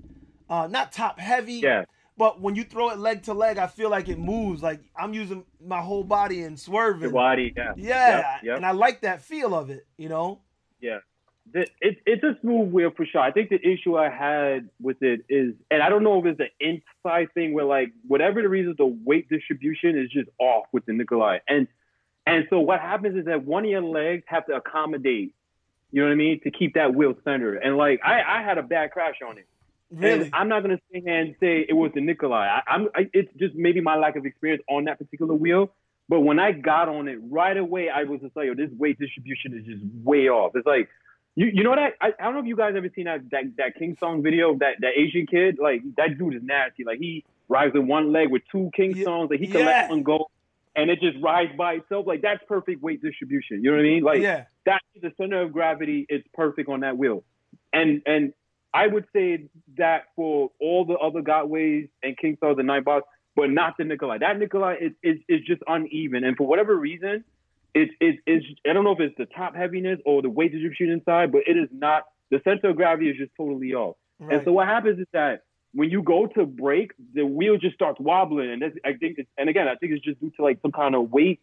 Uh, not top heavy. Yeah. But when you throw it leg to leg, I feel like it moves. Like I'm using my whole body and swerving. Your body, yeah. Yeah. Yep, yep. And I like that feel of it, you know? Yeah. It, it, it's a smooth wheel for sure. I think the issue I had with it is, and I don't know if it's an inside thing where like whatever the reason, the weight distribution is just off with the Nikolai. And and so what happens is that one of your legs have to accommodate, you know what I mean, to keep that wheel centered. And like I, I had a bad crash on it. Really? And I'm not gonna sit here and say it was the Nikolai. I, I'm. I, it's just maybe my lack of experience on that particular wheel. But when I got on it right away, I was just like, "Yo, this weight distribution is just way off." It's like, you you know what? I, I, don't know if you guys ever seen that that, that King Song video that that Asian kid. Like that dude is nasty. Like he rides with one leg with two King Songs. Like he can yeah. let one go and it just rides by itself. Like that's perfect weight distribution. You know what I mean? Like yeah. that the center of gravity is perfect on that wheel. And and I would say that for all the other Gotways and King Songs and Ninebots, but not the Nikolai. That Nikolai is, is, is just uneven. And for whatever reason, it's, it's, it's, I don't know if it's the top heaviness or the weight distribution inside, but it is not, the center of gravity is just totally off. Right. And so what happens is that when you go to brake, the wheel just starts wobbling. And I think, it's, and again, I think it's just due to like some kind of weight,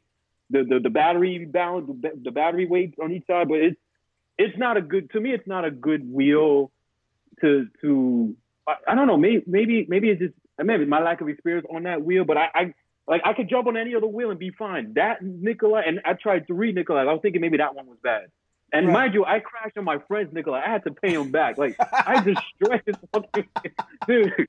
the, the, the battery balance, the, the battery weight on each side, but it's, it's not a good, to me, it's not a good wheel to to I, I don't know maybe maybe maybe it's just maybe my lack of experience on that wheel, but I, I like I could jump on any other wheel and be fine. That Nikolai and I tried three Nikolai. I was thinking maybe that one was bad. And right. mind you, I crashed on my friend's Nikolai. I had to pay him back. Like I destroyed his fucking dude.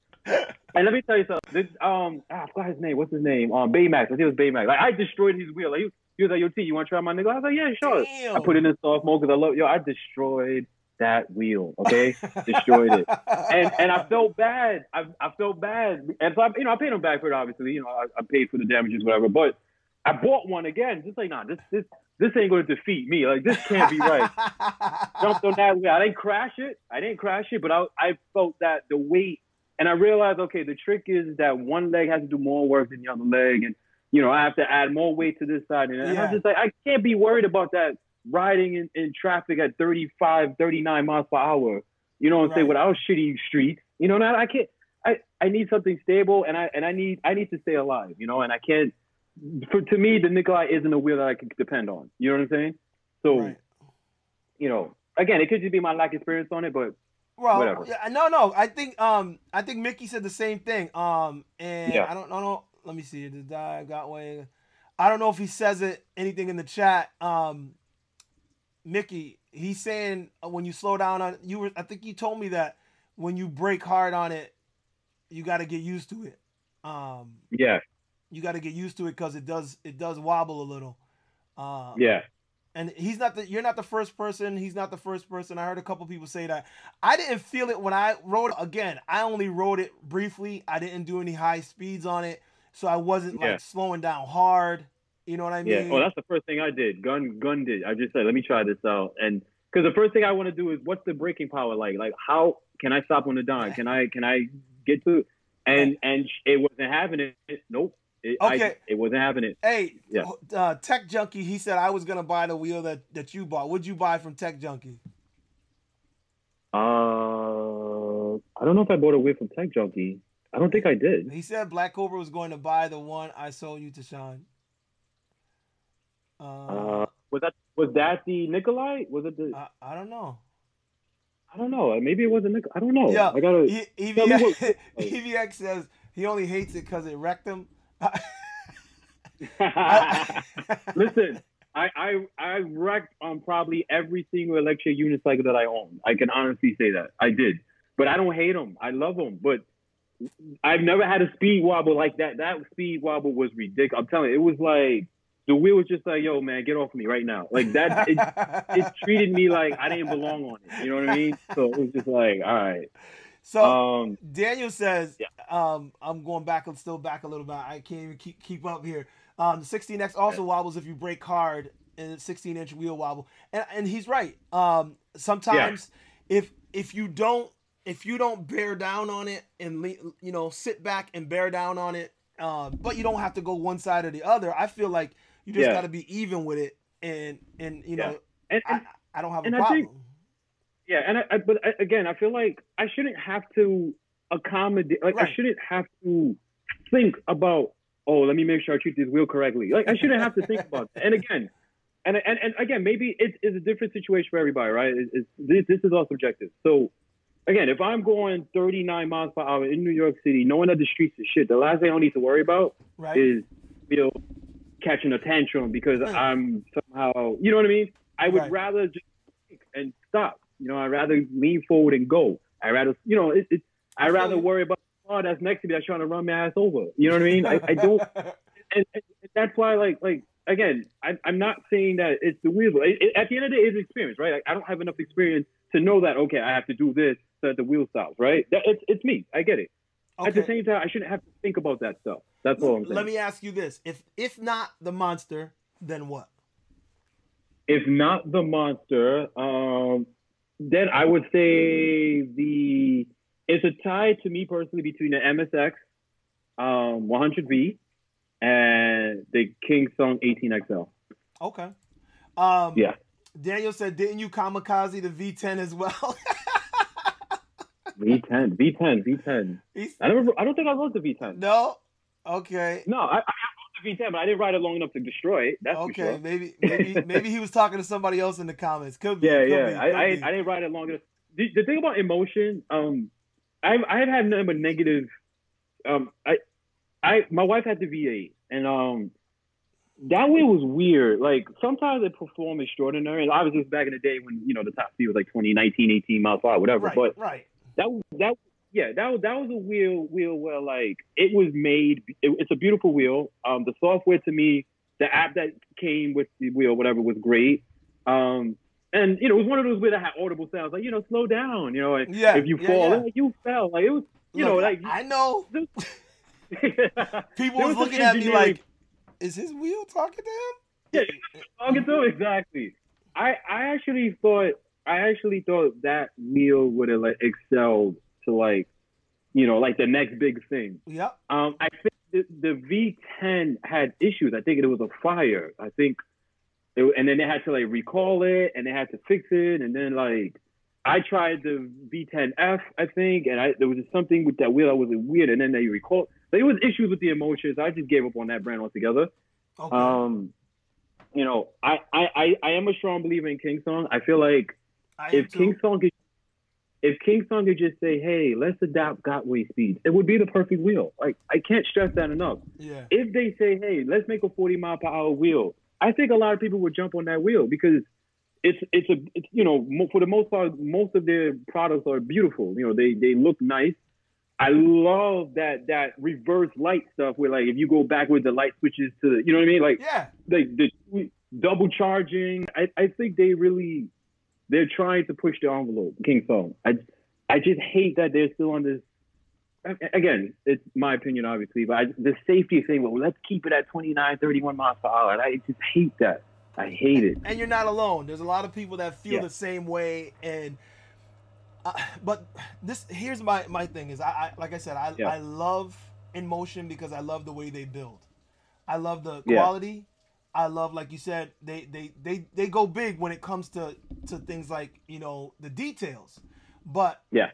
And let me tell you something. This um ah, I forgot his name. What's his name? Um Baymax. I think it was Baymax. Like I destroyed his wheel. Like he, he was like, "Yo, T, you want to try my Nikolai?" I was like, "Yeah, sure." Damn. I put it in soft mode because I love yo. I destroyed that wheel. Okay, destroyed it, and and I felt bad. I, I felt bad, and so I, you know I paid him back for it. Obviously, you know I, I paid for the damages, whatever. But I bought one again, just like nah, this this this ain't going to defeat me. Like this can't be right. Jumped on that. I didn't crash it. I didn't crash it, but I I felt that the weight, and I realized okay, the trick is that one leg has to do more work than the other leg, and you know I have to add more weight to this side, and, yeah. and I'm just like I can't be worried about that riding in, in traffic at 35, 39 miles per hour, you know what I'm right. saying, without shitty streets. You know, I, I can't I, I need something stable and I and I need I need to stay alive, you know, and I can't for to me the Nikolai isn't a wheel that I can depend on. You know what I'm saying? So right. you know, again, it could just be my lack of experience on it, but well, whatever. Yeah, no, no. I think um I think Mickey said the same thing. Um and yeah. I don't know. Let me see. The die got way. I don't know if he says it anything in the chat. Um Mickey, he's saying uh, when you slow down on you were I think you told me that when you break hard on it, you got to get used to it. Um, yeah. You got to get used to it because it does it does wobble a little. Um, yeah. And he's not the you're not the first person. He's not the first person. I heard a couple people say that. I didn't feel it when I rode it. Again, I only rode it briefly. I didn't do any high speeds on it, so I wasn't yeah. like slowing down hard. You know what I mean? Yeah. Well, that's the first thing I did. Gun, gun did. I just said, let me try this out, and because the first thing I want to do is, what's the braking power like? Like, how can I stop on the dime? Can I, can I get to? And and it wasn't having it. Nope. It, okay. I, it wasn't having it. Hey, yeah. Uh, Tech Junkie, he said I was gonna buy the wheel that that you bought. What'd you buy from Tech Junkie? Uh, I don't know if I bought a wheel from Tech Junkie. I don't think I did. He said Black Cobra was going to buy the one I sold you to Sean. Uh, was that was that the Nikolai? Was it the? I, I don't know. I don't know. Maybe it wasn't Nikolai. I don't know. Yeah, I gotta. E- EVX, EVX says he only hates it because it wrecked him. Listen, I, I I wrecked on probably every single electric unicycle that I own. I can honestly say that I did, but I don't hate them. I love them, but I've never had a speed wobble like that. That speed wobble was ridiculous. I'm telling you, it was like the wheel was just like, "Yo, man, get off me right now!" Like that. It, it treated me like I didn't belong on it. You know what I mean? So it was just like, all right. So um, Daniel says, yeah. um, I'm going back. I'm still back a little bit. I can't even keep keep up here. Um, the 16X also wobbles if you break hard and 16 inch wheel wobble, and and he's right. Um, sometimes yeah. if if you don't if you don't bear down on it and you know sit back and bear down on it, uh, but you don't have to go one side or the other. I feel like you just yeah. got to be even with it, and and you know, and, and, I, I don't have a problem. Yeah, and I, I but I, again, I feel like I shouldn't have to accommodate. Like right. I shouldn't have to think about. Oh, let me make sure I treat this wheel correctly. Like I shouldn't have to think about that. And again, and and, and again, maybe it's, it's a different situation for everybody, right? It's, it's, this this is all subjective. So again, if I'm going 39 miles per hour in New York City, knowing that the streets is shit, the last thing I don't need to worry about right. is you know catching a tantrum because right. I'm somehow, you know what I mean? I would right. rather just and stop. You know, I'd rather lean forward and go. I'd rather, you know, it, it, I rather worry about oh that's next to me that's trying to run my ass over. You know what I mean? I, I don't, and, and, that's why like like again, I, am not saying that it's the wheel. It, it, at the end of the day, it's experience, right? Like, I don't have enough experience to know that okay, I have to do this so that the wheel stops, right? That, it's it's me. I get it. Okay. At the same time, I shouldn't have to think about that stuff. That's all I'm saying. Let me ask you this: if if not the monster, then what? If not the monster, um, then I would say the it's a tie to me personally between the MSX um, 100V and the King Song 18XL. Okay. Um, yeah. Daniel said, "Didn't you kamikaze the V10 as well?" V10, V10, V10. He's, I never. I don't think I wrote the V10. No. Okay. No, I, I wrote V10, but I didn't ride it long enough to destroy it. That's okay. Sure. Maybe, maybe, maybe he was talking to somebody else in the comments. Could be. Yeah, could yeah. Be, I, I, I, didn't ride it long enough. The, the thing about InMotion, um, I've I've had nothing but negative. Um, I, I my wife had the V8, and um, that wheel was weird. Like sometimes it performed extraordinary. And obviously, it was back in the day when you know the top speed was like 20, 19, 18 miles per hour, whatever. Right, but right. That that yeah, that was that was a wheel wheel where like it was made. It, it's a beautiful wheel. Um, the software to me, the app that came with the wheel, whatever, was great. Um, and you know, it was one of those wheels that had audible sounds, like you know, slow down. You know, like, yeah, if you yeah, fall, yeah. Like, you fell. Like it was, you Look, know, like I know. People was looking at me like, "Is his wheel talking to him?" Yeah, talking to him exactly. I I actually thought I actually thought that wheel would have like excelled to like, you know, like the next big thing. Yeah. Um, I think the, the V10 had issues. I think it was a fire. I think, it, and then they had to like recall it, and they had to fix it, and then like. I tried the V10F, I think, and I, there was just something with that wheel that was weird, and then they recall. recalled. it was issues with the InMotions. I just gave up on that brand altogether. Okay. Um, you know, I, I, I, am a strong believer in King Song. I feel like I if King Song could if King Song could just say, "Hey, let's adopt Gotway speed," it would be the perfect wheel. Like I can't stress that enough. Yeah. If they say, "Hey, let's make a 40 mile per hour wheel," I think a lot of people would jump on that wheel because it's it's a it's, you know for the most part most of their products are beautiful. You know they they look nice. I love that that reverse light stuff where like if you go backwards the light switches to you know what I mean like yeah like the double charging. I I think they really they're trying to push the envelope, King Song. I, I just hate that they're still on this. Again, it's my opinion, obviously, but I, the safety thing, well, let's keep it at 29, 31 miles per hour. I just hate that. I hate it. And you're not alone. There's a lot of people that feel yeah. the same way. And, uh, but this, here's my, my thing is I, I like I said, I, yeah. I love InMotion because I love the way they build. I love the quality. I love, like you said, they they they they go big when it comes to to things like you know the details, but yeah,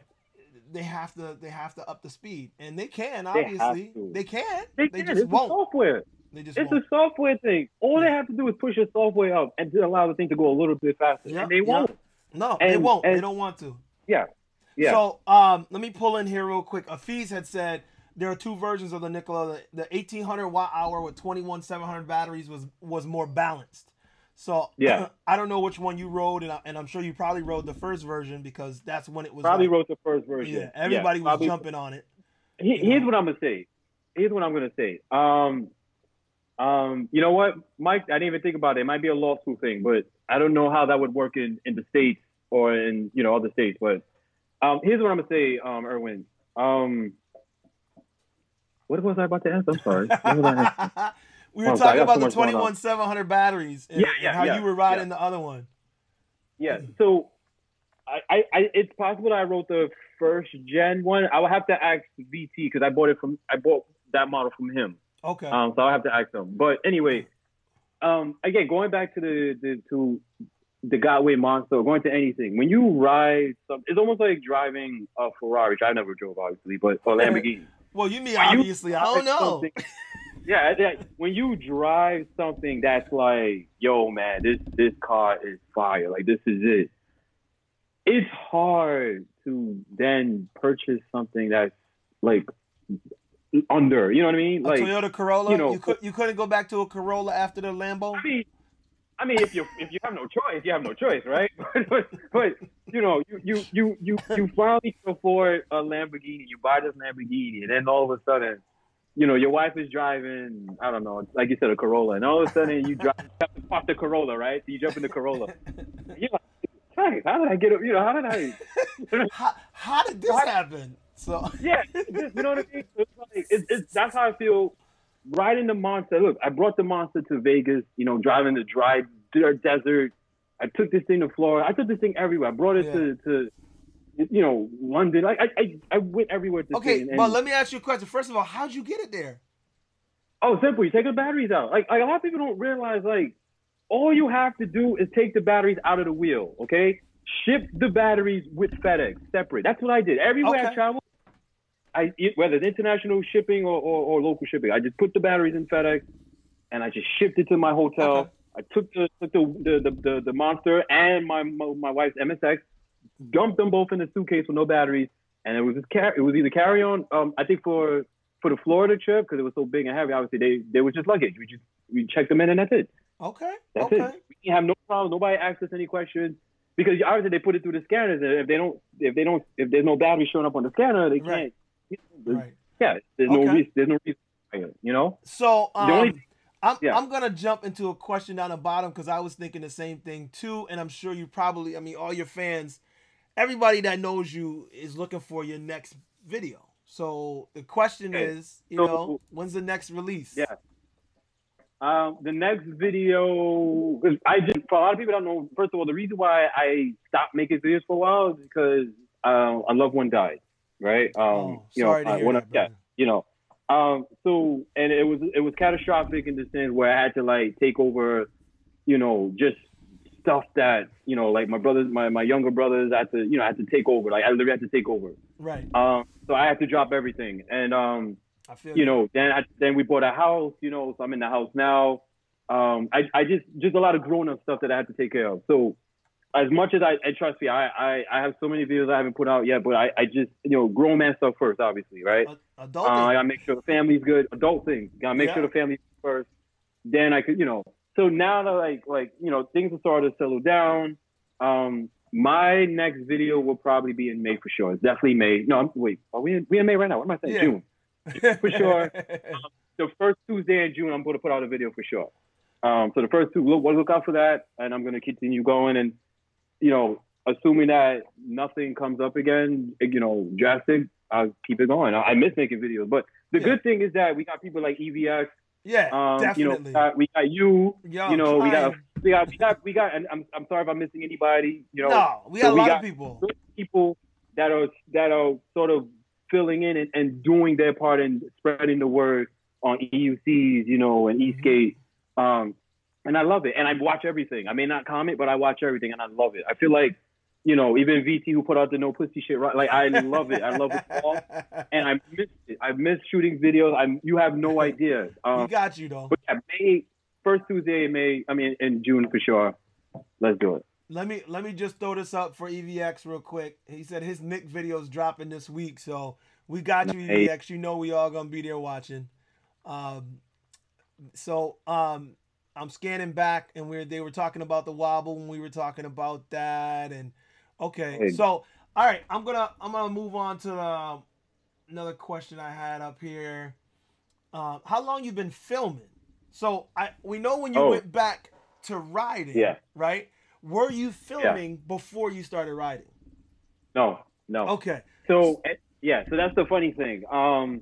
they have to they have to up the speed, and they can obviously they, they can they, they can. just it's won't. software. They just it's won't. a software thing. All yeah. they have to do is push the software up and to allow the thing to go a little bit faster, and they won't. No, and, they won't. And, they don't want to. Yeah, yeah. So um, let me pull in here real quick. Afiz had said there are two versions of the Nikola. The, the 1800 watt hour with 21 700 batteries was was more balanced. So Yeah. I don't know which one you rode, and, I, and I'm sure you probably rode the first version because that's when it was. Probably like- wrote the first version. Yeah, everybody was probably- jumping on it. He- you know. here's what I'm gonna say. Here's what I'm gonna say. Um, um, you know what, Mike? I didn't even think about it. It might be a law school thing, but I don't know how that would work in, in the states or in you know other states. But um, here's what I'm gonna say, um, Erwin. Um, what was I about to ask? I'm sorry. What was I asking? we were Oh, talking about the much 21 700 batteries and, Yeah, and yeah, how yeah, you were riding the other one. Yeah. So, I, I, I, it's possible that I wrote the first gen one. I would have to ask VT because I bought it from, I bought that model from him. Okay. Um, so I'll have to ask him. But anyway, um, again, going back to the, the to the Gotway Monster, going to anything. When you ride, some, it's almost like driving a Ferrari. which I never drove, obviously, but or Lamborghini. Well, you mean When you obviously? I don't know. Yeah, yeah, when you drive something that's like, yo, man, this this car is fire. Like this is it. It's hard to then purchase something that's like under. You know what I mean? A Like Toyota Corolla. you You, know- could you couldn't go back to a Corolla after the Lambo. I mean, I mean, if you if you have no choice, you have no choice, right? but, but you know, you you you you you finally can afford a Lamborghini. You buy this Lamborghini, and then all of a sudden, you know, your wife is driving. I don't know, like you said, a Corolla, and all of a sudden you drive off the Corolla, right? You jump in the Corolla. You're like, "Hey, how did I get? You know, how did I? how, how did this happen? So yeah, you know what I mean? It's like, it's, it's, that's how I feel riding the monster. Look, I brought the monster to Vegas, you know, driving the dry desert. I took this thing to Florida. I took this thing everywhere. I brought it to, to, you know, London. Like, I, I, I went everywhere. okay, but let me ask you a question. First of all, how'd you get it there? oh, simple. You take the batteries out. Like, like, a lot of people don't realize, like, all you have to do is take the batteries out of the wheel, okay? Ship the batteries with FedEx separate. That's what I did. Everywhere I traveled, I whether it's international shipping or, or, or local shipping, I just put the batteries in FedEx and I just shipped it to my hotel. Okay. I took the took the, the, the, the, monster and my, my my wife's MSX, dumped them both in a suitcase with no batteries, and it was just car- it was either carry on. Um, I think for for the Florida trip because it was so big and heavy, obviously they they were just luggage. We just we checked them in and that's it. Okay. That's okay. it. We have no problem. Nobody asked us any questions because obviously they put it through the scanners. And if they don't, if they don't, if there's no battery showing up on the scanner, they Right. can't. Right. Yeah, there's no reason. There's no reason. You know. So The only- um, I'm yeah. I'm gonna jump into a question down the bottom because I was thinking the same thing too, and I'm sure you probably, I mean, all your fans, everybody that knows you is looking for your next video. So the question Okay. is, you So- know, when's the next release? Yeah. Um, the next video, because I just for a lot of people don't know. First of all, the reason why I stopped making videos for a while is because uh, a loved one died. Right. Um, Oh, you sorry know, to hear one that, of- yeah, you know. Um, so and it was it was catastrophic in the sense where I had to like take over, you know, just stuff that you know, like my brothers, my, my younger brothers, I had to you know, I had to take over. Like I literally had to take over. Right. Um, so I had to drop everything, and um, I feel you know, then I, then we bought a house, you know, so I'm in the house now. Um, I, I just just a lot of grown up stuff that I had to take care of. So as much as I, I trust me, I, I I have so many videos I haven't put out yet, but I, I just you know grown man stuff first, obviously, right? Adult. Uh, I gotta make sure the family's good. Adult things, gotta make Yeah. sure the family's first. Then I could, you know. So now that like like you know things have started to settle down. Um, my next video will probably be in May for sure. It's definitely May. No, I'm, wait, are we in, we in May right now? What am I saying? Yeah. June for sure. the first Tuesday in June, I'm going to put out a video for sure. Um, so the first two, look, look out for that, and I'm going to continue going. And you know, assuming that nothing comes up again, you know, drastic, I'll keep it going. I, I miss making videos, but the Yeah. good thing is that we got people like EVX. yeah, Um, you know, we got, we got you. Yo, you know, we got, we got, we got, we got. And I'm, I'm sorry if I'm missing anybody. You know, no, we so got a we lot got- of people. people that are that are sort of filling in and, and doing their part in spreading the word on EUCs, you know, and Eastgate. Um, and I love it. And I watch everything. I may not comment, but I watch everything, and I love it. I feel like, you know, even VT who put out the no pussy shit, right? Like I love it. I love it all, and I miss it. I miss shooting videos. I you have no idea. we Um, got you though. but yeah, May first Tuesday in May. I mean, in June for sure. Let's do it. Let me let me just throw this up for EVX real quick. He said his Nick video's dropping this week, so We got you, EVX. You know we all gonna be there watching. Um, so um, I'm scanning back, and we're they were talking about the wobble when we were talking about that, and okay, Hey. so all right, I'm gonna I'm gonna move on to uh, another question I had up here. Uh, how long you been filming? So I we know when you Oh. went back to riding, Yeah. right? Were you filming before you started riding? No, no. Okay, So eh, yeah, so that's the funny thing. Um,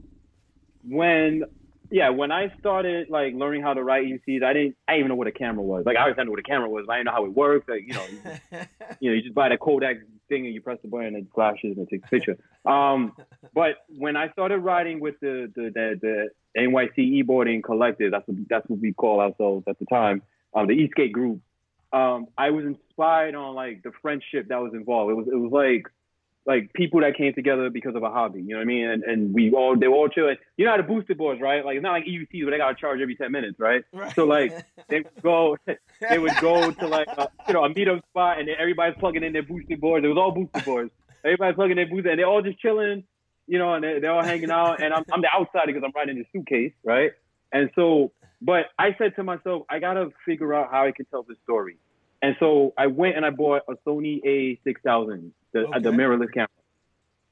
when yeah, when I started like learning how to write ECs, I didn't I didn't even know what a camera was. Like I always knew what a camera was, but I didn't know how it works. Like you know, you, you know, you just buy the Kodak thing and you press the button and it flashes and it takes a picture. Um, but when I started riding with the the the, the NYC e-boarding collective, that's what that's what we call ourselves at the time, um, the Eastgate group. Um, I was inspired on like the friendship that was involved. It was it was like like people that came together because of a hobby. You know what I mean? And and we all they were all chilling. You know how the Boosted boards, right? Like it's not like EUCs where they gotta charge every ten minutes, right? right. So like they would go they would go to like a, you know a meetup spot and then everybody's plugging in their Boosted boards. It was all Boosted boards. Everybody's plugging their booster and they're all just chilling, you know, and they're, they're all hanging out. And I'm I'm the outsider because I'm riding the suitcase, right? And so, but I said to myself, I gotta figure out how I can tell this story. And so I went and I bought a Sony A6000, the uh, the Okay. mirrorless camera.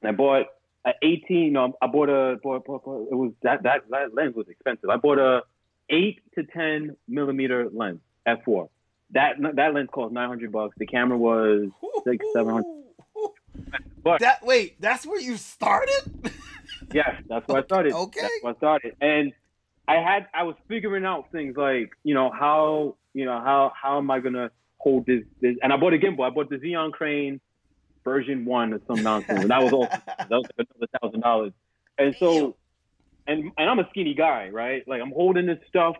And I bought an 18. No, I bought a bought, bought, bought- it was that that that lens was expensive. I bought a eight to 10 millimeter lens f4. That that lens cost 900 bucks. The camera was six, seven hundred. But- That wait, that's where you started? Yes, that's where I started. Okay. That's where I started. And I had I was figuring out things like, you know, how you know, how how am I gonna hold this this and I bought a gimbal. I bought the Zhiyun Crane version one or some nonsense. And that was all that was like another thousand dollars. And so and and I'm a skinny guy, right? Like I'm holding this stuff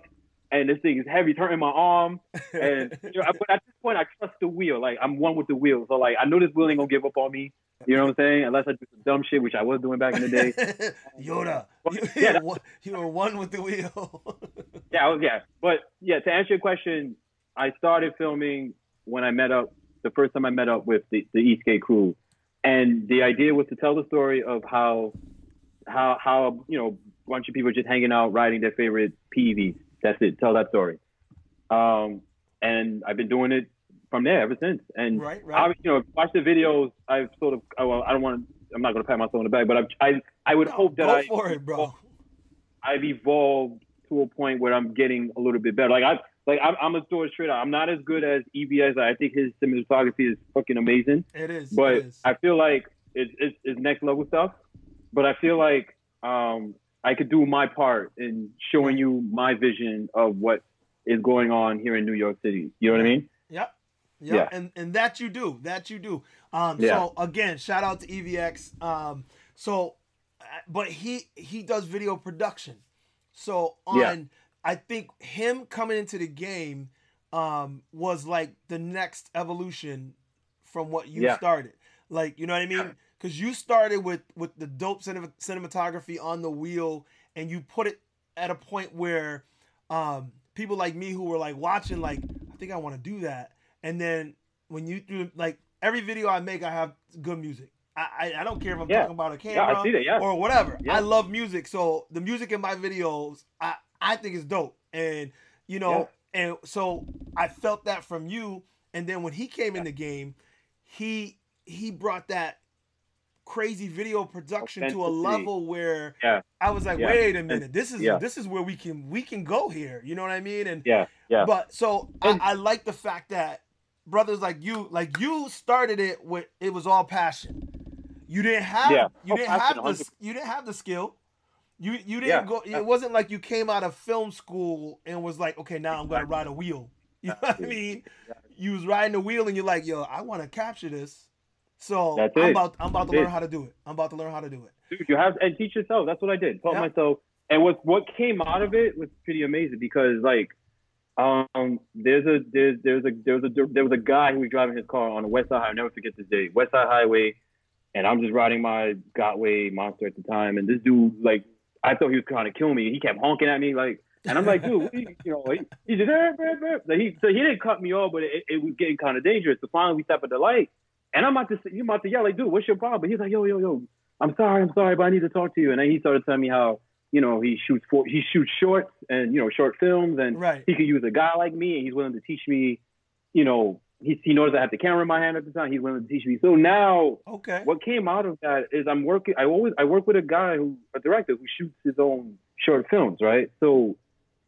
and this thing is heavy, it's hurting my arm. And you know, but at this point I trust the wheel. Like I'm one with the wheel. So like I know this wheel ain't gonna give up on me. You know what I'm saying? Unless I do some dumb shit, which I was doing back in the day. Yoda. Well, You, yeah, you, were one, you were one with the wheel. Yeah, was, yeah. But yeah, to answer your question, I started filming when I met up the first time I met up with the, the Eastgate crew. And the idea was to tell the story of how how how you know a bunch of people just hanging out riding their favorite PEVs. That's it. Tell that story. Um, and I've been doing it from there ever since. And right, I, right. you know, watch the videos. I've sort of, well, I don't want to. I'm not going to pat myself on the back, but I've, I I would No, hope that go I for it, bro. I've evolved to a point where I'm getting a little bit better. Like I like I'm, I'm a straight out. I'm not as good as EVX. I think his cinematography is fucking amazing, It is. but it is. I feel like it's, it's it's next level stuff. But I feel like um I could do my part in showing you my vision of what is going on here in New York City. You know what I mean? Yep. Yep. Yeah. And and that you do. That you do. Um Yeah. so again, shout out to EVX. Um so uh, but he he does video production. So on Yeah. I think him coming into the game um was like the next evolution from what you Yeah. started. Like, you know what I mean? Cuz you started with with the dope cinema, cinematography on the wheel and you put it at a point where um people like me who were like watching like I think I want to do that. And then when you do like every video I make, I have good music. I I, I don't care if I'm Yeah. talking about a Yeah, camera see that. Yeah. or whatever. Yeah. I love music, so the music in my videos, I I think it's dope. And you know, and so I felt that from you. And then when he came in the game, he he brought that crazy video production to a level where Yeah. I was like, Yeah. wait a minute, this is Yeah. this is where we can we can go here. You know what I mean? And Yeah. Yeah. but so I, I like the fact that brothers like you, like you started it with it was all passion. You didn't have Yeah. you didn't have the you didn't have the skill. You you didn't Yeah. go. It wasn't like you came out of film school and was like, okay, now I'm gonna ride a wheel. You know what I mean? You was riding the wheel and you're like, yo, I want to capture this. So That's I'm about I'm about to learn it. how to do it. I'm about to learn how to do it. Dude, you have and teach yourself. That's what I did. Taught Yeah. myself. And what what came out of it was pretty amazing because like um there's a there's there's a there was a there was a guy who was driving his car on the west side. I'll never forget this day. West Side Highway, and I'm just riding my Gotway monster at the time, and this dude like I thought he was trying to kill me. He kept honking at me like, and I'm like, dude, what you, you know, he, he just "Eh, eh, eh." Like, he so he didn't cut me off, but it, it was getting kind of dangerous. So finally we stop at the light, and I'm about to say you about to yell like, dude, what's your problem? But He's like, yo yo yo, I'm sorry, I'm sorry, but I need to talk to you. And then he started telling me how you know he shoots for he shoots shorts and you know short films, and Right. he could use a guy like me, and he's willing to teach me. You know, he he knows I have the camera in my hand at the time. He's willing to teach me. So now Okay. what came out of that is I'm working. I always I work with a guy who a director who shoots his own short films, right? So,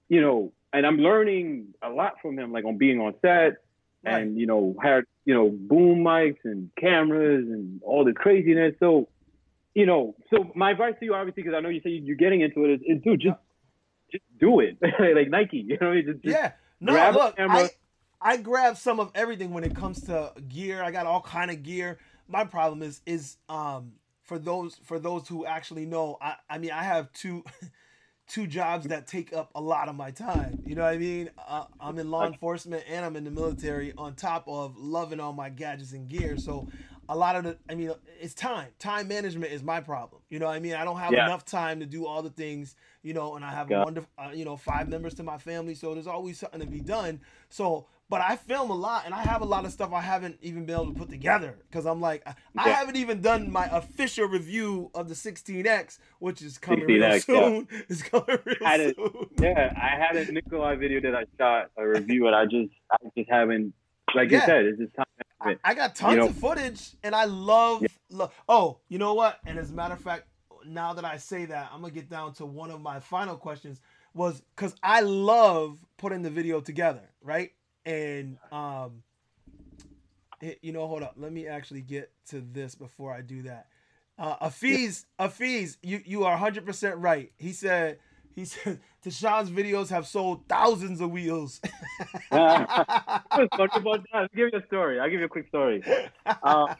you know, and I'm learning a lot from him, like on being on set, Right. and you know, had you know boom mics and cameras and all the craziness. So, you know, so my advice to you, obviously, because I know you say you're getting into it, is, is dude, just just do it, like Nike. You know, just, just Yeah. No, grab a look, camera. I I grab some of everything when it comes to gear. I got all kind of gear. My problem is is um for those for those who actually know. I I mean I have two two jobs that take up a lot of my time. You know what I mean? Uh, I'm in law enforcement and I'm in the military on top of loving all my gadgets and gear. So a lot of the I mean it's time. Time management is my problem. You know what I mean? I don't have Yeah. enough time to do all the things, you know, and I have Yeah. wonderful uh, you know, five members to my family, so there's always something to be done. So but I film a lot, and I have a lot of stuff I haven't even been able to put together because I'm like, I, I haven't even done my official review of the 16X, which is coming real 16X, yeah. soon. It's coming real it- soon. Yeah, I had a Nikolai video that I shot a review, and I just I just haven't, like Yeah. you said, it's just time. I, I got tons know- of footage, and I love, lo- Oh, you know what? And as a matter of fact, now that I say that, I'm gonna get down to one of my final questions. Was because I love putting the video together, right? And um, it- you know, hold up. Let me actually get to this before I do that. Uh, Afiz, Afiz, you you are 100 percent right. He said. He said Tashawn's videos have sold thousands of wheels. Funny about that? I'll give you a story. I'll give you a quick story. Uh,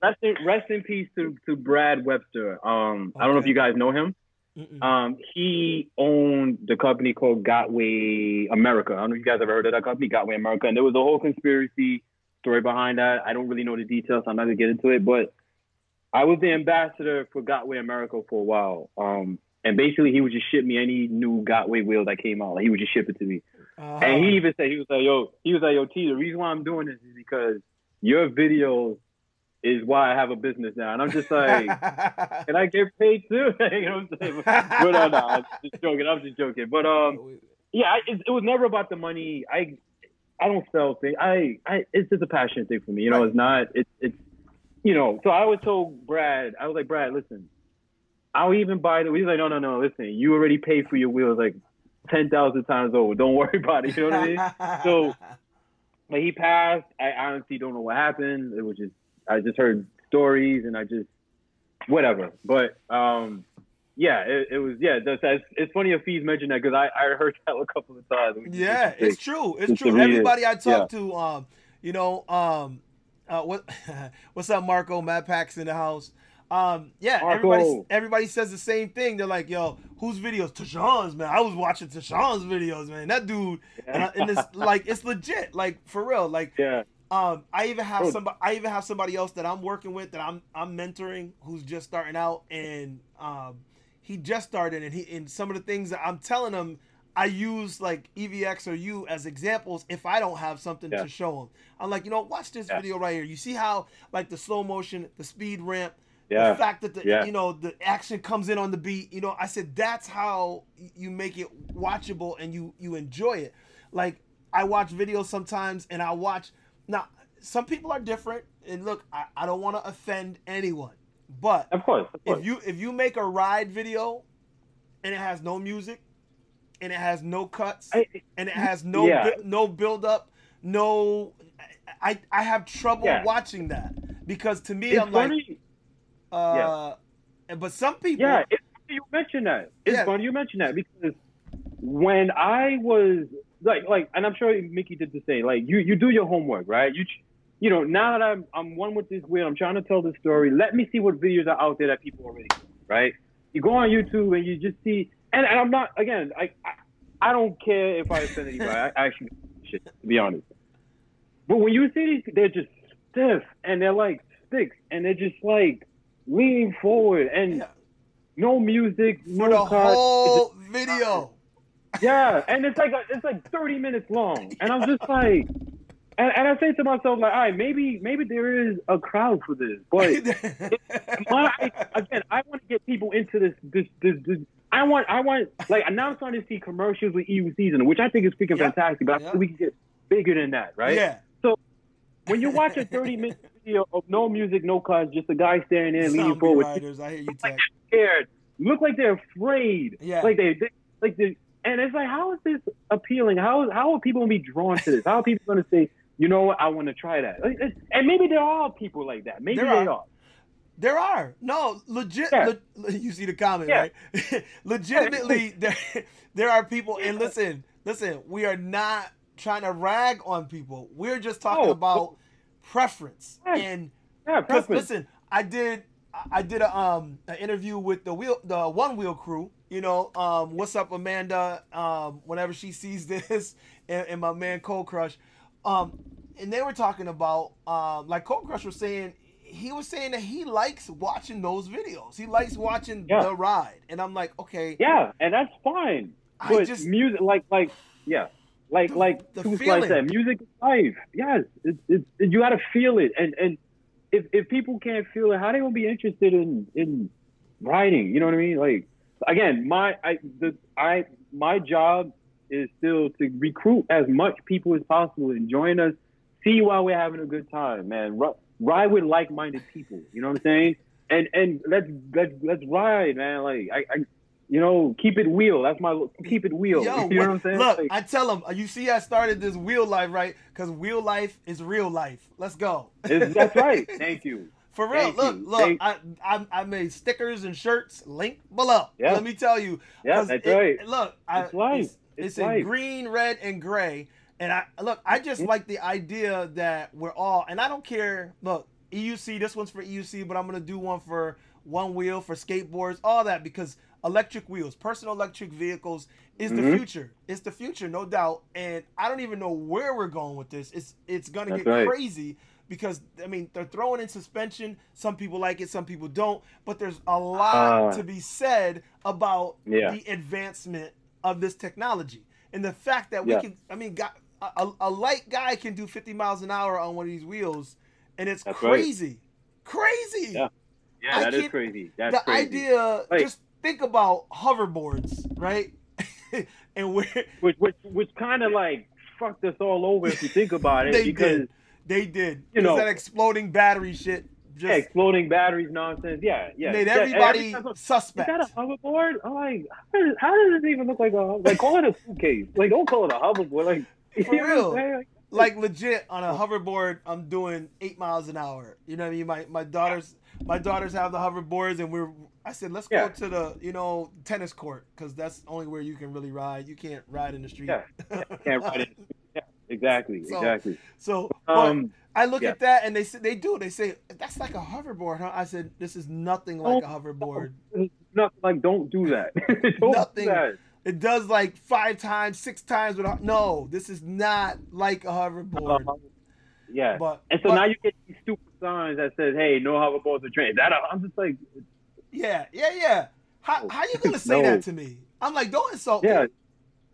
rest, in, rest in peace to, to Brad Webster. Um, I don't know if you guys know him. Um, he owned the company called Gotway America. I don't know if you guys ever heard of that company, Gotway America. And there was a whole conspiracy story behind that. I don't really know the details. So I'm not gonna get into it, but I was the ambassador for Gotway America for a while. Um, and basically, he would just ship me any new Gotway wheel that came out. Like, he would just ship it to me. Uh-huh. And he even said he was like, "Yo, he was like, yo, T, the reason why I'm doing this is because your videos is why I have a business now." And I'm just like, "Can I get paid too?" you know what I'm saying? But uh, no, I'm just joking. I'm just joking. But um, yeah, I, it, it was never about the money. I I don't sell things. I, I it's just a passion thing for me. You know, Right. it's not. It's it's you know. So I always told Brad, I was like, Brad, listen, I'll even buy the. He's like, no, no, no. Listen, you already paid for your wheels like ten thousand times over. Don't worry about it. You know what I mean? So- But he passed. I honestly don't know what happened. It was just I just heard stories and I just whatever. But um, yeah, it, it was yeah. That's, that's it's funny if he's mentioned that because I, I heard that a couple of times. Yeah, interesting. it's true. It's Just true. Everybody I talk to, um, you know, um, uh, what, what's up, Marco? Matt Pax in the house. Um, yeah, Marco. everybody, everybody says the same thing. They're like, "Yo, whose videos? Tashawn's, man. I was watching Tashawn's videos, man. That dude, and, I, and it's like, it's legit, like for real. Like, yeah. Um, I even have Bro. somebody. I even have somebody else that I'm working with that I'm I'm mentoring who's just starting out, and um, he just started, and he and some of the things that I'm telling him, I use like EVX or you as examples if I don't have something Yeah. to show him. I'm like, you know, watch this Yeah. video right here. You see how like the slow motion, the speed ramp, Yeah. the fact that the Yeah. you know the action comes in on the beat. You know, I said that's how you make it watchable and you you enjoy it. Like I watch videos sometimes and I watch now. Some people are different, and look, I, I don't want to offend anyone, but Of course. Of course. if you if you make a ride video and it has no music and it has no cuts I, and it has no Yeah. bu- no build up no I I have trouble Yeah. watching that because to me it's I'm like funny. uh but some people Yeah, it's funny you mentioned that. It's Yeah. funny you mentioned that because when I was like, like, and I'm sure Mickey did the same. Like, you you do your homework, right? You, you know, now that I'm I'm one with this wheel, I'm trying to tell the story. Let me see what videos are out there that people already, right? You go on YouTube and you just see, and, and I'm not again, I, I I don't care if I offend anybody. I, I actually shit to be honest. But when you see these, they're just stiff and they're like sticks and they're just like leaning forward and Yeah. no music, for no the cuts. whole video Yeah, and it's like a, it's like 30 minutes long, and I'm just like, and, and I say to myself, like, all right, maybe maybe there is a crowd for this, but my, again, I want to get people into this, this, this, this. I want, I want, like, now I'm starting to see commercials with EUCs, which I think is freaking Yeah. fantastic. But think we can get bigger than that, right? Yeah. So when you watch a 30 minute video of no music, no cuts, just a guy staring there, leaning forward, riders. I hear you, Tech. scared, look like they're afraid, Yeah. like they, they like they, and it's like, how is this appealing? How how are people gonna be drawn to this? How are people gonna say, you know what, I want to try that? And maybe there are people like that. Maybe There they are. are. There are no legit. Yeah. le- you see the comment, Yeah. right? Legitimately, there there are people. And listen, listen, we are not trying to rag on people. We're just talking No. about preference. Yeah. And Yeah, preference. listen, I did I did a um an interview with the wheel the one wheel crew. You know, um, what's up, Amanda? Um, whenever she sees this, and, and my man Cold Crush, um, and they were talking about um, like Cold Crush was saying he was saying that he likes watching those videos. He likes watching Yeah. the ride, and I'm like, okay, Yeah, and that's fine. I But just music, like, like, yeah, like, The- like, the feeling. Slice said, music is life. Yes, it's, it's, you got to feel it, and and if if people can't feel it, how they gonna be interested in in writing? You know what I mean? Like, again, my I the I my job is still to recruit as much people as possible and join us. See why we're having a good time, man. Ri- Ride with like-minded people. You know what I'm saying? And and let's let's let's ride, man. Like I, I you know, keep it wheel. That's my keep it wheel. Yo, you know what I'm saying? look, Like, I tell them, you see, I started this wheel life, right? Because wheel life is real life. Let's go. that's right. Thank you. For real, Thank look, you. look, Thank- I, I I made stickers and shirts. Link below. Yeah. Let me tell you. Yeah, that's it- right. Look, I, It's life. It's, It's it's in green, red, and gray. And I look, I just like the idea that we're all, and I don't care. Look, EUC, this one's for EUC, but I'm gonna do one for one wheel for skateboards, all that because electric wheels, personal electric vehicles is the Mhm. future. It's the future, no doubt. And I don't even know where we're going with this. It's it's gonna That's get right. crazy because I mean they're throwing in suspension. Some people like it, some people don't. But there's a lot Uh, to be said about Yeah. the advancement of this technology and the fact that we Yeah. can. I mean, a, a light guy can do 50 miles an hour on one of these wheels, and it's That's right. crazy, crazy. Yeah. Yeah, I that is crazy. That's the crazy. idea, Like- just think about hoverboards, right? and where which which which kind of like fucked us all over if you think about it they because did, they did. you know- that exploding battery shit just yeah, exploding batteries nonsense. Yeah, yeah. made Yeah, everybody every time- suspect. Is that a hoverboard? I'm like, how does, how does it even look like a like? Call it a suitcase. Like, don't call it a hoverboard. Like, For know what I'm real. Like, legit on a hoverboard i'm doing eight miles an hour you know what i mean my, my daughters my daughters have the hoverboards and we're i said let's Yeah. go to the you know tennis court because that's only where you can really ride you can't ride in the street Yeah. Can't ride it. Yeah, exactly, So, exactly. so Um, i look yeah. at that and they say they do they say that's like a hoverboard huh i said this is nothing like a hoverboard not like don't do that. don't Nothing. do that. it does like five times six times without no this is not like a hoverboard Um, yeah. but and so but- now you get these stupid signs that says, "Hey, no hoverboards are trained." That I'm just like, Yeah, yeah, yeah. How how you gonna say No. that to me? I'm like, don't insult yeah, me.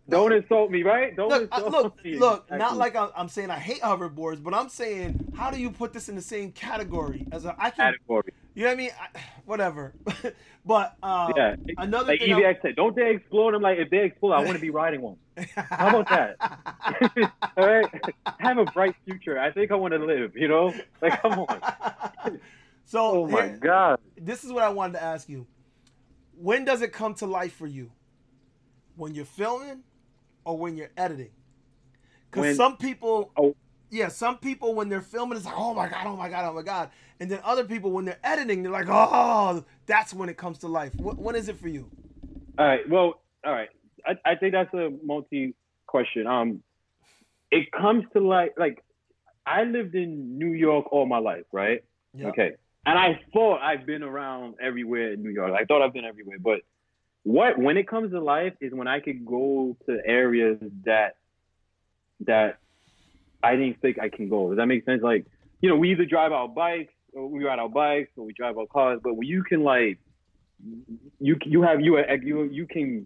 Don't insult me, right? Don't Look, I, insult look, me. look. Not like I'm, I'm saying I hate hoverboards, but I'm saying how do you put this in the same category as a I can, category. you know what I mean? I, whatever. but uh, Yeah, another like thing. I'm- EVX said, don't they explode? I'm like, if they explode, I want to be riding one. How about that? All right, have a bright future. I think I want to live. You know, like come on. so Oh my here- god. this is what I wanted to ask you. When does it come to life for you? When you're filming or when you're editing? Because some people, Oh. yeah, some people when they're filming, it's like, oh my god, oh my god, oh my god, and then other people when they're editing, they're like, oh, that's when it comes to life. Wh- when is it for you? All right. Well, all right. I, I think that's a multi question. Um, it comes to like like I lived in New York all my life, right? Yep. Okay. And I thought I've been around everywhere in New York. I thought I've been everywhere, but what when it comes to life is when I could go to areas that that I didn't think I can go. Does that make sense? Like, you know, we either drive our bikes or we ride our bikes or we drive our cars, but you can like you you have you you you can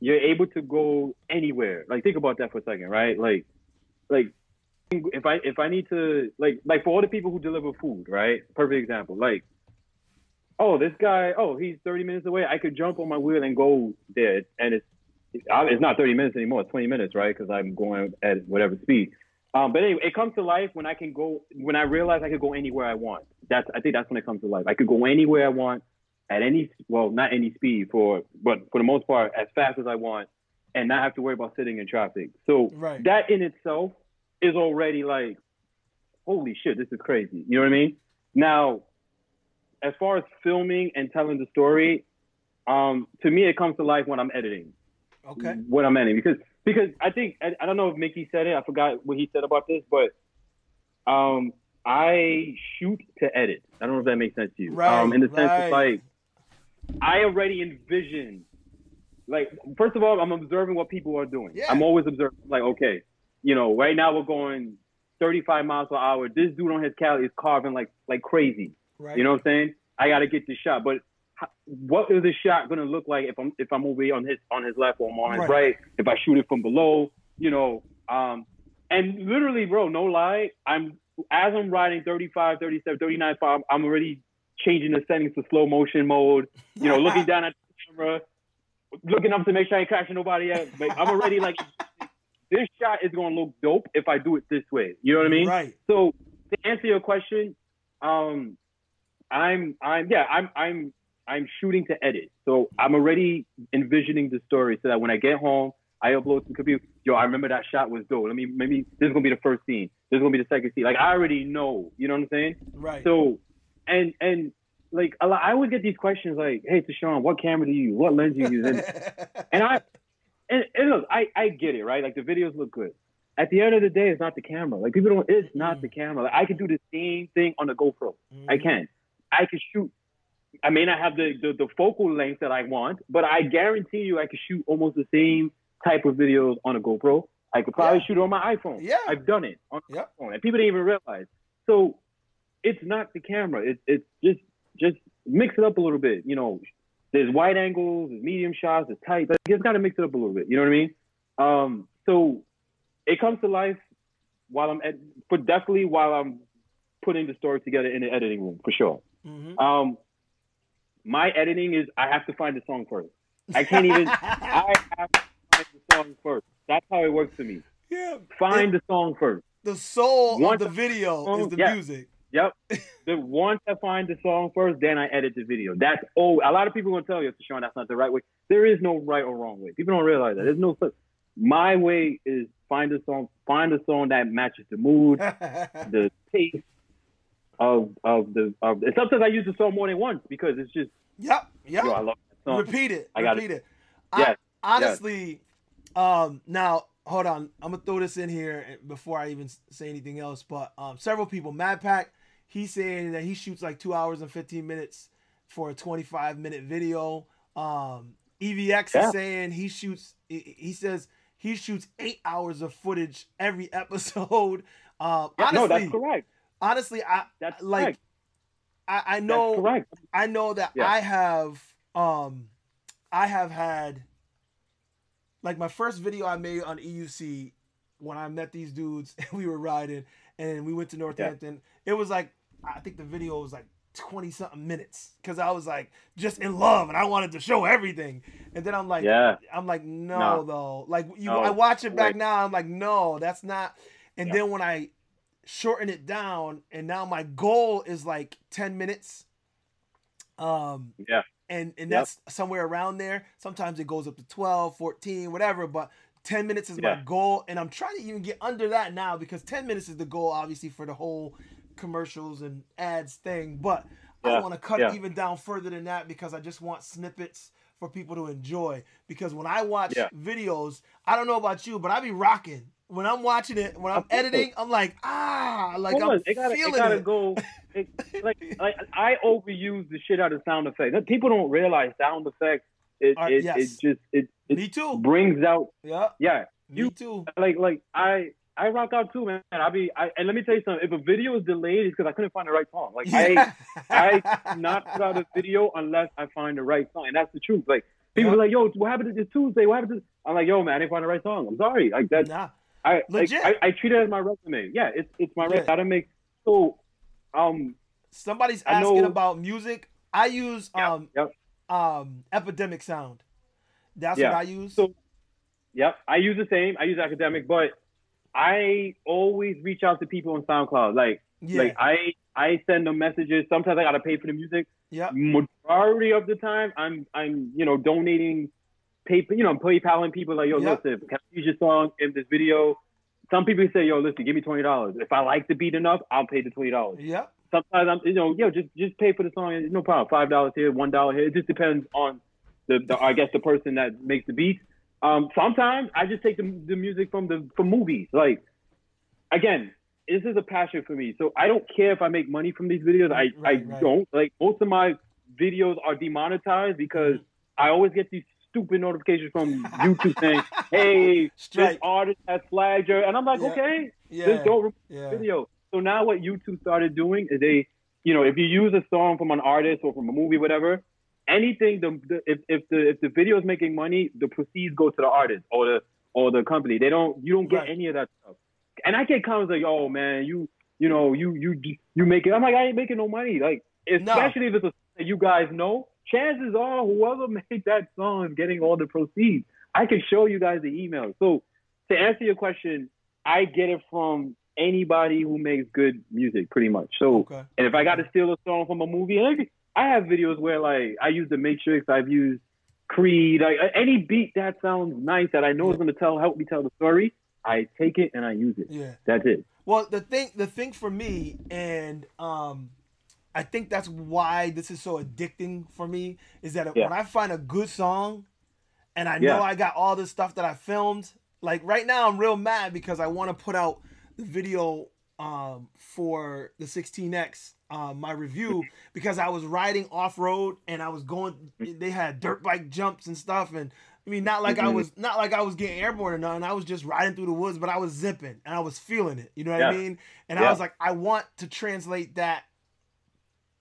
you're able to go anywhere. Like think about that for a second, right? Like like if I if I need to like like for all the people who deliver food, right? Perfect example. Like, oh, this guy, oh, he's 30 minutes away. I could jump on my wheel and go there, and it's it's not 30 minutes anymore. It's 20 minutes, right? Because I'm going at whatever speed. Um, but anyway, it comes to life when I can go when I realize I could go anywhere I want. That's I think that's when it comes to life. I could go anywhere I want at any well, not any speed for but for the most part as fast as I want and not have to worry about sitting in traffic. So Right. that in itself is already like, holy shit, this is crazy. You know what I mean? Now, as far as filming and telling the story, um, to me it comes to life when I'm editing. Okay. What I'm editing because because I think I, I don't know if Mickey said it. I forgot what he said about this, but um, I shoot to edit. I don't know if that makes sense to you. Right, um, in the sense right. of like, I already envision. Like, first of all, I'm observing what people are doing. Yeah. I'm always observing. Like, okay, you know, right now we're going 35 miles per hour. This dude on his Cali is carving like like crazy. Right. You know what I'm saying? I got to get this shot. But what is this shot going to look like if I'm if I'm over on his on his left or on his Right. right? If I shoot it from below, you know. Um, and literally, bro, no lie, I'm as I'm riding 35, 37, 39, 5, I'm already changing the settings to slow motion mode. You know, looking down at the camera, looking up to make sure I ain't crashing nobody else. But I'm already like, this shot is going to look dope if I do it this way. You know what I mean? Right. So to answer your question, um, I'm I'm yeah I'm I'm I'm shooting to edit. So I'm already envisioning the story so that when I get home, I upload the computer. Yo, I remember that shot was dope. Let me maybe this is gonna be the first scene. This is gonna be the second scene. Like I already know. You know what I'm saying? Right. So and and like a lot, I would get these questions like, Hey, Tashawn, what camera do you use? What lens do you use? And, and I and, and look, I, I get it, right? Like the videos look good. At the end of the day, it's not the camera. Like people don't. It's not mm. the camera. Like I could do the same thing on the GoPro. I mm-hmm. can. I can shoot. I may not have the, the the focal length that I want, but I guarantee you, I could shoot almost the same type of videos on a GoPro. I could probably Yeah. shoot on my iPhone. Yeah. I've done it on my Yep. iPhone, and people didn't even realize. So it's not the camera. It's it's just just mix it up a little bit. You know, there's wide angles, there's medium shots, there's tight. But you just got to mix it up a little bit. You know what I mean? Um, so it comes to life while I'm at, but definitely while I'm putting the story together in the editing room for sure. Mhm. Um, my editing is I have to find the song first. I can't even. I have to find the song first. That's how it works for me. yeah. Find the song first. The soul Once of the video is the yeah. music. Yep. the once I find the song first, then I edit the video. That's oh, a lot of people gonna tell you, Sean, that's not the right way. There is no right or wrong way. People don't realize that. There's no such. My way is find a song, find a song that matches the mood, the taste of of the of. And sometimes I use the song more than once because it's just yep. Yep. yo, I love that song. Repeat it. I got it. repeat it. Yes, I, honestly, um, now hold on. I'm gonna throw this in here before I even say anything else. But um, several people, Mad Pack, he's saying that he shoots like two hours and 15 minutes for a 25 minute video. Um, EVX Yeah. is saying he shoots. He he says he shoots eight hours of footage every episode. Um, Yeah, honestly, no, that's correct. Honestly, I That's like correct. I, I know. I know that Yeah. I have um I have had like my first video I made on EUC when I met these dudes and we were riding and we went to Northampton. It was like I think the video was like 20 something minutes cuz I was like just in love and I wanted to show everything. And then I'm like Yeah. I'm like no, No. though. Like you No, I watch it back wait. now I'm like no, that's not and Yeah. then when I shorten it down and now my goal is like 10 minutes um Yeah. and and Yep. that's somewhere around there sometimes it goes up to 12 14 whatever but 10 minutes is my goal and i'm trying to even get under that now because 10 minutes is the goal obviously for the whole commercials and ads thing but i Yeah, want to cut yeah. even down further than that because i just want snippets for people to enjoy because when i watch Yeah. videos i don't know about you but i be rocking when i'm watching it when i'm editing i'm like ah like i'm it gotta, it gotta it go. It, like, like I overuse the shit out of sound effects. People don't realize sound effects. It, Uh, it, yes. it just it, it me too brings out. yeah Yeah, me You- too like like I I rock out too, man. I be I and let me tell you something. If a video is delayed, it's because I couldn't find the right song. Like I I not put out a video unless I find the right song, and that's the truth. Like people Yeah. are like, "Yo, what happened to this Tuesday? What happened to?" I'm like, "Yo, man, I didn't find the right song. I'm sorry." Like that. nah I Legit. Like, I, I treat it as my resume. Yeah, it's it's my resume. Yeah. Gotta make so. Um. Somebody's asking about music. I use Yep, um yep. um Epidemic Sound. That's Yeah. what I use. So, yep. I use the same. I use Epidemic, but I always reach out to people on SoundCloud. Like, yeah. like I I send them messages. Sometimes I gotta pay for the music. Yeah. Majority of the time, I'm I'm you know donating, pay you know I'm PayPaling people like yo Yep. listen, can I use your song in this video? Some people say yo listen, give me twenty dollars. If I like the beat enough, I'll pay the twenty dollars. Yeah. sometimes I'm, you know, yo, just just pay for the song. No problem. Five dollars here, one dollar here. It just depends on the, the I guess the person that makes the beats. Um, sometimes I just take the, the music from the from movies. Like again, this is a passion for me. So I don't care if I make money from these videos. I Right, I right. don't. Like most of my videos are demonetized because I always get these stupid notifications from YouTube saying, "Hey, this artist has flagged your," and I'm like, Yeah. "Okay, Yeah. just don't yeah. video. So now what YouTube started doing is they, you know, if you use a song from an artist or from a movie, whatever, anything the, the if, if the if the video is making money, the proceeds go to the artist or the or the company. They don't you don't get Right. any of that stuff. And I get comments like, oh man, you you know you you you make it. I'm like I ain't making no money. Like No. especially if it's a song that you guys know. Chances are whoever made that song is getting all the proceeds. I can show you guys the email. So to answer your question, I get it from anybody who makes good music, pretty much. So, Okay. and if I got to steal a song from a movie, I- I have videos where like I use The Matrix, I've used Creed, like any beat that sounds nice that I know is going to tell help me tell the story. I take it and I use it. Yeah. That's it. Well, the thing, the thing for me, and um, I think that's why this is so addicting for me, is that Yeah. when I find a good song, and I Yeah. know I got all this stuff that I filmed, like right now I'm real mad because I want to put out the video um, for the 16x, um, my review, because I was riding off road and I was going. They had dirt bike jumps and stuff, and I mean, not like I was not like I was getting airborne or nothing. I was just riding through the woods, but I was zipping and I was feeling it. You know what I mean? And I was like, I want to translate that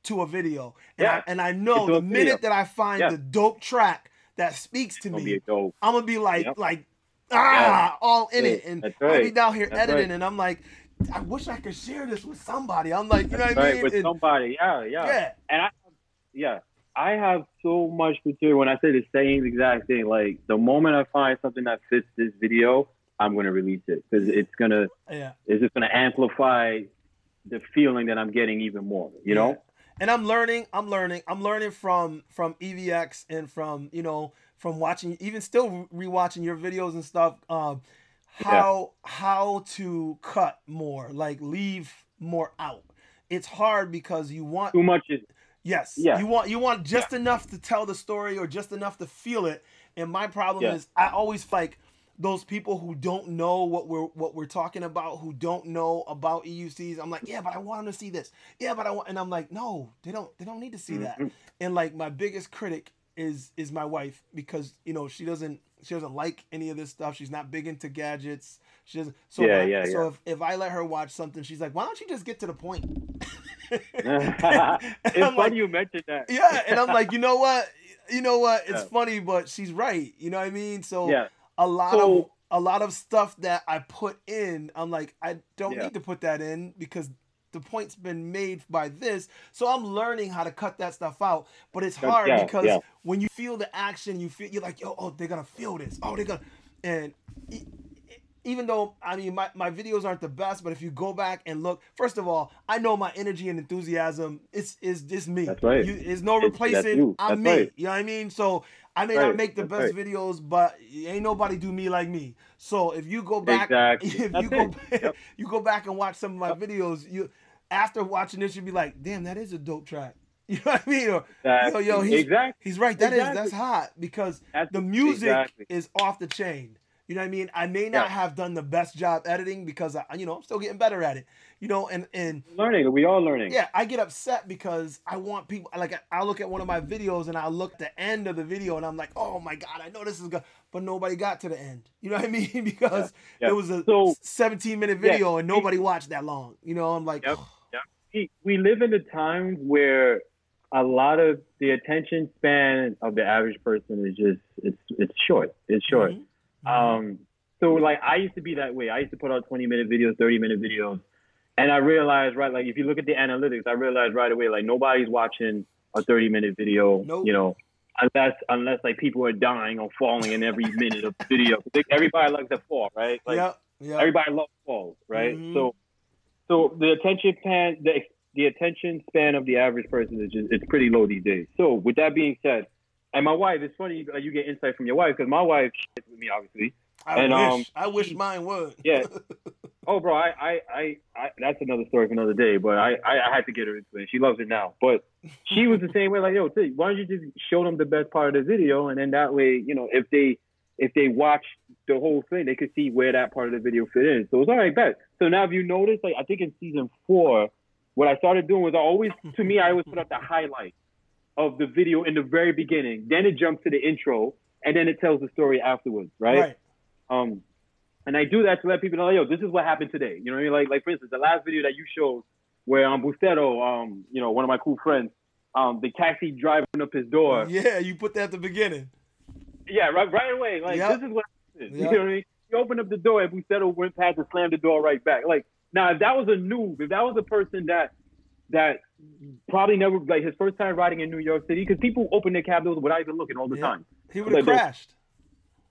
to a video. And, Yeah. I, and I know the minute that I find Yeah. the dope track that speaks to me. I'm gonna be like, Yep. like, ah, all in Yeah, it. And that's I'll be down here That's editing, right. and I'm like, I wish I could share this with somebody. I'm like, you know what I mean? with And- somebody. Yeah, yeah. yeah, And I, yeah, I have so much material. When I say the same exact thing, like the moment I find something that fits this video, I'm gonna release it because it's gonna, yeah. it's just gonna amplify the feeling that I'm getting even more. You know? Yeah. And I'm learning, I'm learning, I'm learning from from EVX and from, you know, from watching even still rewatching your videos and stuff, um how how to cut more, like leave more out. It's hard because you want Too much is Yes. Yeah. You want you want just enough to tell the story or just enough to feel it. And my problem Yeah. is I always like those people who don't know what we're what we're talking about, who don't know about EUCs. I'm like, yeah, but I want them to see this. Yeah, but I want, and I'm like, no, they don't. They don't need to see that. Mhm. And like my biggest critic is is my wife because you know she doesn't she doesn't like any of this stuff. She's not big into gadgets. She doesn't. So Yeah, I- yeah, So yeah. if, if I let her watch something, she's like, why don't you just get to the point? it's funny like, you mentioned that. yeah, and I'm like, you know what? You know what? It's Yeah. funny, but she's right. You know what I mean? So yeah, a lot of a lot of stuff that I put in, I'm like, I don't Yeah. need to put that in because the point's been made by this. So I'm learning how to cut that stuff out. But it's hard yeah, because yeah. when you feel the action, you feel you're like, yo, oh, they're gonna feel this. Oh, they're gonna and even though I mean my, my videos aren't the best, but if you go back and look, first of all, I know my energy and enthusiasm is is just me. That's right. You, there's no It's- that's replacing. you. I'm That's me. right. You know what I mean? So I may not make the That's best videos, but ain't nobody do me like me. So if you go back, Exactly. if That's you go, back, Yep. you go back and watch some of my videos, you after watching this, you'll be like, damn, that is a dope track. You know what I mean? Or That- yo, yo, he's, exactly. he's right. That is Exactly. that's hot because That's- the music exactly. is off the chain. You know what I mean? I may not Yeah. have done the best job editing because I, you know, I'm still getting better at it. You know, and and Learning. We all learning. yeah, I get upset because I want people like I look at one of my videos and I look the end of the video and I'm like, oh my god, I know this is good, but nobody got to the end. You know what I mean? because yeah. it was a So- 17 minute Yeah. video and nobody watched that long. You know, I'm like, Yep. we, we live in a time where a lot of the attention span of the average person is just it's it's short. It's short. Mhm. Um, So like I used to be that way. I used to put out 20 minute videos, 30 minute videos. And I realized, right, like if you look at the analytics, I realized right away, like nobody's watching a 30 minute video, Nope. you know, unless unless like people are dying or falling in every minute of the video. Everybody likes to fall, right? Like yep. Yep. everybody loves falls, right? Mhm. So so the attention span the the attention span of the average person is just it's pretty low these days. So with that being said, and my wife, it's funny you, you get insight from your wife because my wife shits with me obviously. I and, wish. um, I wish mine would. Yeah. Oh, bro, I, I, I, I, that's another story for another day. But I, I, I had to get her into it. She loves it now. But she was the same way. Like, yo, T, why don't you just show them the best part of the video, and then that way, you know, if they, if they watch the whole thing, they could see where that part of the video fit in. So it's all right, bet. So now, if you notice, like, I think in season four, what I started doing was I always, to me, I always put up the highlight of the video in the very beginning. Then it jumps to the intro, and then it tells the story afterwards, right? Right. Um, and I do that to let people know, yo, this is what happened today. You know what I mean? Like, like for instance, the last video that you showed where um Bustero, um, you know, one of my cool friends, um, the taxi driving up his door. Yeah, you put that at the beginning. Yeah, right, right away. Like, Yep. this is what happened. Yep. You know what I mean? He opened up the door and Bustero went past and slammed the door right back. Like, now if that was a noob, if that was a person that that probably never like his first time riding in New York City, because people open their cab doors without even looking all the Yeah. time He would have Like, crashed.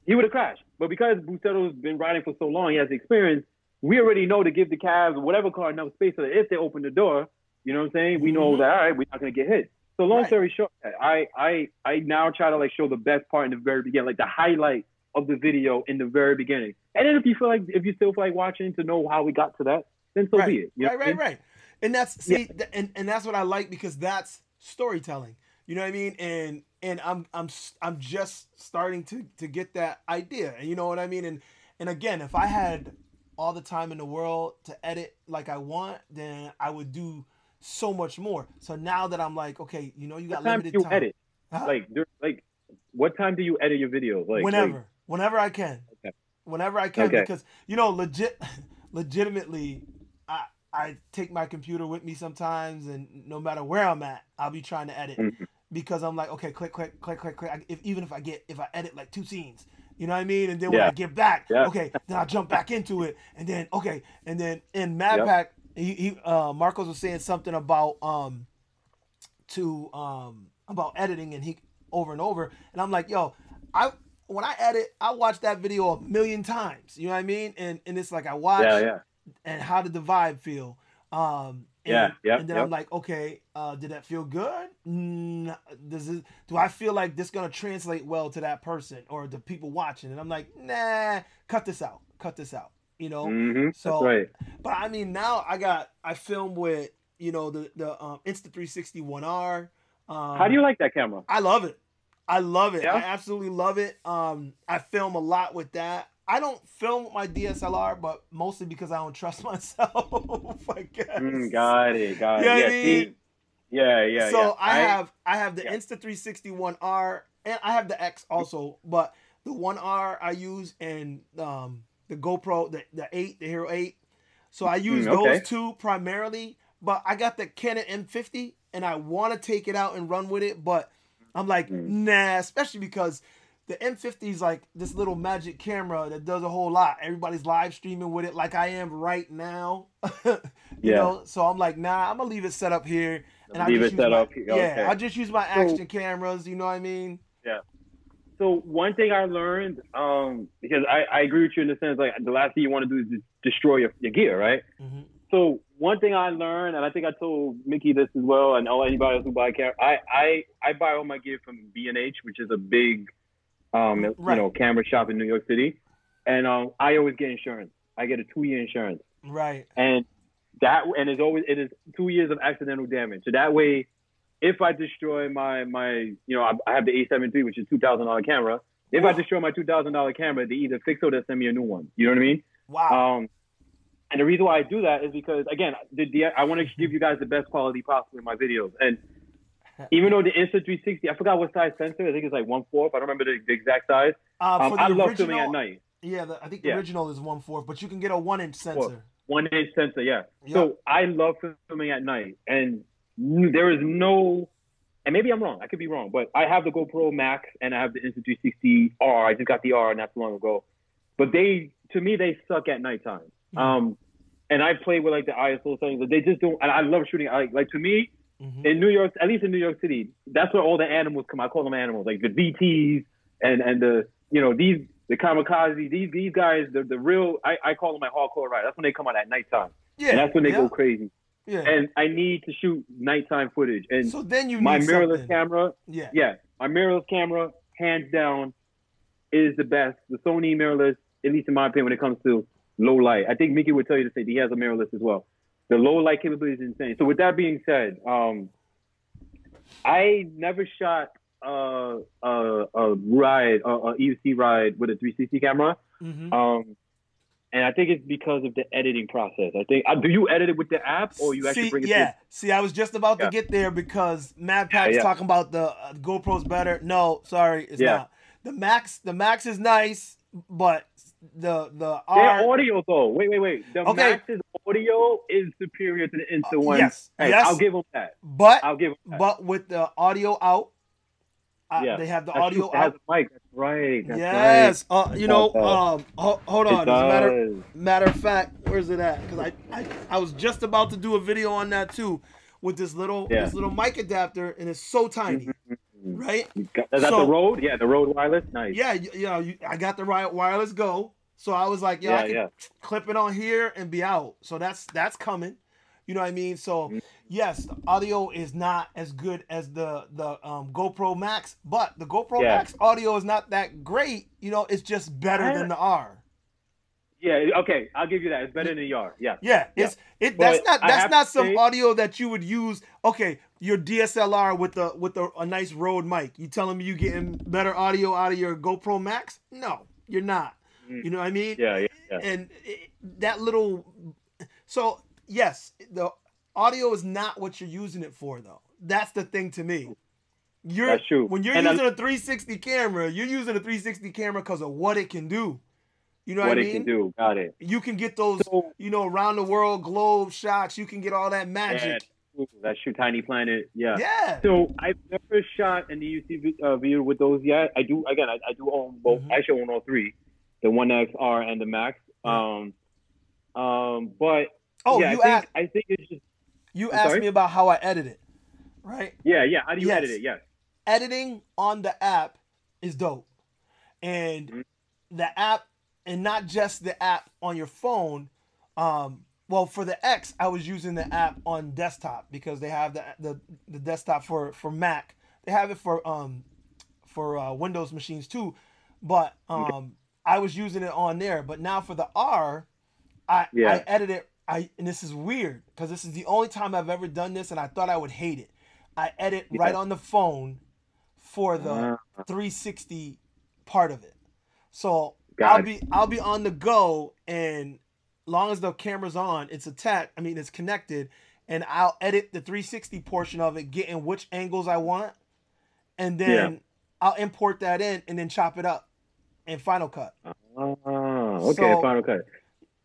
he would have crashed. But because Bustero's been riding for so long, he has experience. We already know to give the cabs or whatever car enough space so that if they open the door, you know what I'm saying? We know Mhm. that all right, we're not gonna get hit. So long Right. story short, I I I now try to like show the best part in the very beginning, like the highlight of the video in the very beginning. And then if you feel like if you still feel like watching to know how we got to that, then so right. be it. You right, right, right. And that's see, th- and and that's what I like because that's storytelling. You know what I mean? And and I'm I'm I'm just starting to to get that idea. And you know what I mean? And and again, if I had all the time in the world to edit like I want, then I would do so much more. So now that I'm like, okay, you know, you got What time do limited you time. edit? Huh? Like like what time do you edit your videos? Like whenever, like- whenever I can, Okay. whenever I can, Okay. because you know, legit, legitimately, I take my computer with me sometimes, and no matter where I'm at, I'll be trying to edit Mhm. because I'm like, okay, click, click, click, click, click. I- If even if I get if I edit like two scenes, you know what I mean, and then when Yeah. I get back, Yeah. okay, then I jump back into it, and then okay, and then in Mad Yep. Pack, he, he uh Marcos was saying something about um to um about editing and he over and over and I'm like, yo, I when I edit, I watch that video a million times. You know what I mean? And and it's like I watch yeah, yeah. And how did the vibe feel? Um and, Yeah, yep, and then yep. I'm like, okay, uh, did that feel good? Mm, does it, do I feel like this gonna translate well to that person or the people watching? And I'm like, nah, cut this out, cut this out. You know, hmm So- That's right. but I mean, now I got I film with you know the the um, Insta 360 One R. Um, How do you like that camera? I love it. I love it. Yeah? I absolutely love it. Um, I film a lot with that. I don't film with my DSLR, but mostly because I don't trust myself. I guess. Mm, got it, got it. Know yeah, I mean? yeah, yeah. so yeah. I, have I have the yeah. Insta 360 One R, and I have the X also, but the One R I use and um the GoPro the the eight the Hero Eight. So I use Mm, those two primarily, but I got the Canon M50 and I want to take it out and run with it, but I'm like Mm. nah, especially because the M50 is like this little magic camera that does a whole lot. Everybody's live streaming with it like I am right now. you Yeah. know, so I'm like, nah, I'm gonna leave it set up here. And I Leave just it use set my- up Yeah, okay. I just use my action cameras. You know what I mean? Yeah. So one thing I learned, um, because I, I agree with you in the sense like the last thing you want to do is just destroy your, your gear, right? hmm So one thing I learned, and I think I told Mickey this as well, and all anybody else who buy camera, I, I I buy all my gear from B and H, which is a big, um, Right. you know, camera shop in New York City, and um, I always get insurance. I get a two year insurance. Right. and that and it's always it is two years of accidental damage. So that way, if I destroy my my you know I, I have the A7 III, which is two thousand dollar camera. If I destroy my two thousand dollar camera, they either fix it or they send me a new one. You know what I mean? Wow. Um, and the reason why I do that is because again, the, the, I want to give you guys the best quality possible in my videos. And even though the Insta360, I forgot what size sensor. I think it's like one fourth. I don't remember the, the exact size. uh, Um, the I love filming at night. Yeah, the, I think the Yeah. original is one fourth, but you can get a one inch sensor. One inch sensor, yeah. Yep. So I love filming at night, and there is no, and maybe I'm wrong. I could be wrong, but I have the GoPro Max and I have the Insta360 R. I just got the R not too long ago, but they to me they suck at nighttime. Mhm. Um, and I play with like the ISO settings, but they just don't. And I love shooting. I, like to me, Mhm. in New York, at least in New York City, that's where all the animals come. I call them animals, like the VTs and and the you know these the kamikaze. These these guys, the the real. I, I call them my hardcore ride. That's when they come out at nighttime, Yeah, and that's when they yeah, go crazy. Yeah. And I need to shoot nighttime footage. And so then you my mirrorless something. camera, Yeah. yeah, my mirrorless camera, hands down, is the best. The Sony mirrorless, at least in my opinion, when it comes to low light. I think Mickey would tell you to say that he has a mirrorless as well. The low light capability is insane. So with that being said, um, I never shot uh, a, a ride, a, a EUC ride with a 360 camera. Mhm. Um, and I think it's because of the editing process. I think, uh, do you edit it with the app or you actually See, bring it yeah. to See, I was just about to get there because Mad Pack's yeah. talking about the uh, GoPro's better. No, sorry, it's Yeah. not. The Max, the Max is nice, but the the Their audio though. Wait, wait, wait. The Okay. Max's audio is superior to the Insta one. yes, Hey, yes. I'll give them that. But I'll give them that. but with the audio out, uh, Yeah. they have the That's audio true. Out. mic. That's right. That's yes, uh, you know. Um, ho- hold on. It As a matter matter of fact, where's it at? Because I, I I was just about to do a video on that too, with this little Yeah. this little mic adapter, and it's so tiny, Mhm. Right? You got- Is that So- the Rode? Yeah, the Rode wireless. Nice. Yeah, you, you know, you, I got the right wireless go, so I was like, yeah, I yeah, can yeah. clip it on here and be out. So that's that's coming. You know what I mean? So Mhm. yes, the audio is not as good as the the um, GoPro Max, but the GoPro Yeah. Max audio is not that great. You know, it's just better than the R. Yeah. Okay, I'll give you that. It's better than Yard. Yeah. Yeah, Yeah. it's it. But That's not that's not some say- audio that you would use. Okay, your DSLR with the with the, a nice Rode mic. You telling me you getting better audio out of your GoPro Max? No, you're not. Mm. You know what I mean? Yeah, yeah, yeah. And it, that little. So yes, the audio is not what you're using it for, though. That's the thing to me. You're That's true. when you're And using a 360 camera, you're using a 360 camera because of what it can do. You know what, what I it mean? can do. Got it. You can get those, So- you know, around the world globe shots. You can get all that magic. that's your tiny planet. Yeah. Yeah. So I've never shot an EUC uh, video with those yet. I do again. I, I do own both. Mhm. I actually own all three, the One X R and the Max. Um, um, but oh, yeah, you I think asked I think it's just you I'm asked sorry? me about how I edit it, right? yeah, yeah. How do you Yes. edit it? Yes. editing on the app is dope. And Mhm. the app, and not just the app on your phone. Um, well, for the X, I was using the app on desktop because they have the the, the desktop for for Mac. They have it for um for uh, Windows machines too, but um I was using it on there. But now for the R, I Yeah. I edit it. I and this is weird because this is the only time I've ever done this, and I thought I would hate it. I edit Yeah. right on the phone for the Uh, 360 part of it. So Got I'll it. be I'll be on the go and long as the camera's on, it's attached. I mean, it's connected, and I'll edit the 360 portion of it, getting which angles I want, and then I'll import that in and then chop it up in Final Cut. Ah, okay. So- Final cut.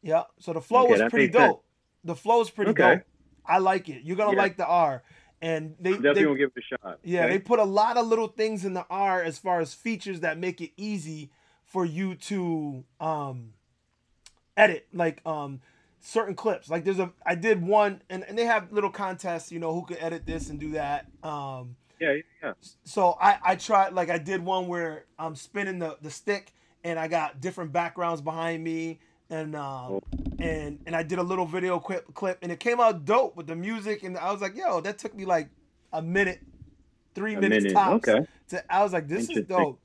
Yeah. So the flow Okay, that pretty makes sense. dope. The flow is pretty Okay. dope. I like it. You're gonna Yeah. like the R, and they Definitely they gonna give it a shot. Yeah, okay? they put a lot of little things in the R as far as features that make it easy for you to um edit like um certain clips. Like there's a I did one and, and they have little contests, you know, who could edit this and do that. Um yeah, yeah. so I I tried like I did one where I'm spinning the the stick and I got different backgrounds behind me and um Oh. and and I did a little video clip clip and it came out dope with the music and I was like, yo, that took me like a minute, three A minutes minute. tops. Okay. To, I was like, this is dope.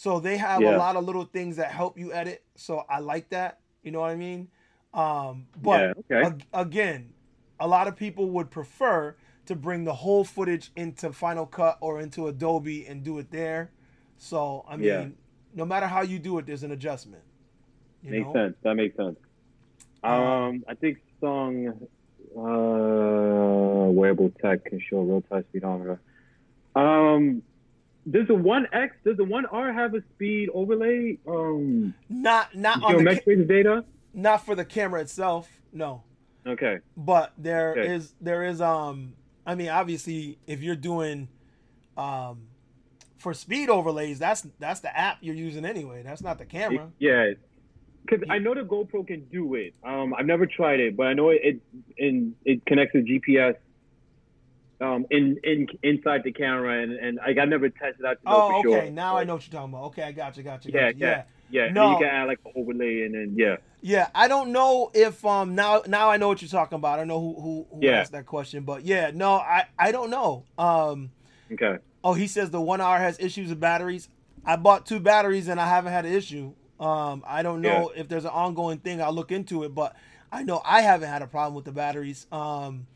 So they have Yeah. a lot of little things that help you edit. So I like that. You know what I mean? Um, but yeah. Okay. ag- again, a lot of people would prefer to bring the whole footage into Final Cut or into Adobe and do it there. So I mean, Yeah. no matter how you do it, there's an adjustment. You makes know? sense. That makes sense. Um, Um, I think song uh, wearable tech can show real time speedometer. Um, does the one X, does the one R have a speed overlay? Um, Not not on the data. not for the camera itself. No. Okay. but there is Okay. there is um i mean obviously if you're doing um for speed overlays that's that's the app you're using anyway that's not the camera Yeah. because I know the GoPro can do it. Um, I've never tried it, but I know it it, in, it connects to GPS. Um, in in inside the camera, and and like, I never tested out. To know Oh, for okay. sure. Now I know what you're talking about. Okay, I got you, got you, got Yeah, you. yeah. yeah. Yeah, No. then you can add like an overlay, and then yeah, Yeah, I don't know if um now now I know what you're talking about. I don't know who who, who Yeah. asked that question, but yeah, no, I I don't know. Um okay, oh, he says the 1R has issues with batteries. I bought two batteries and I haven't had an issue. Um I don't know if there's an ongoing thing. I'll look into it, but I know I haven't had a problem with the batteries. Um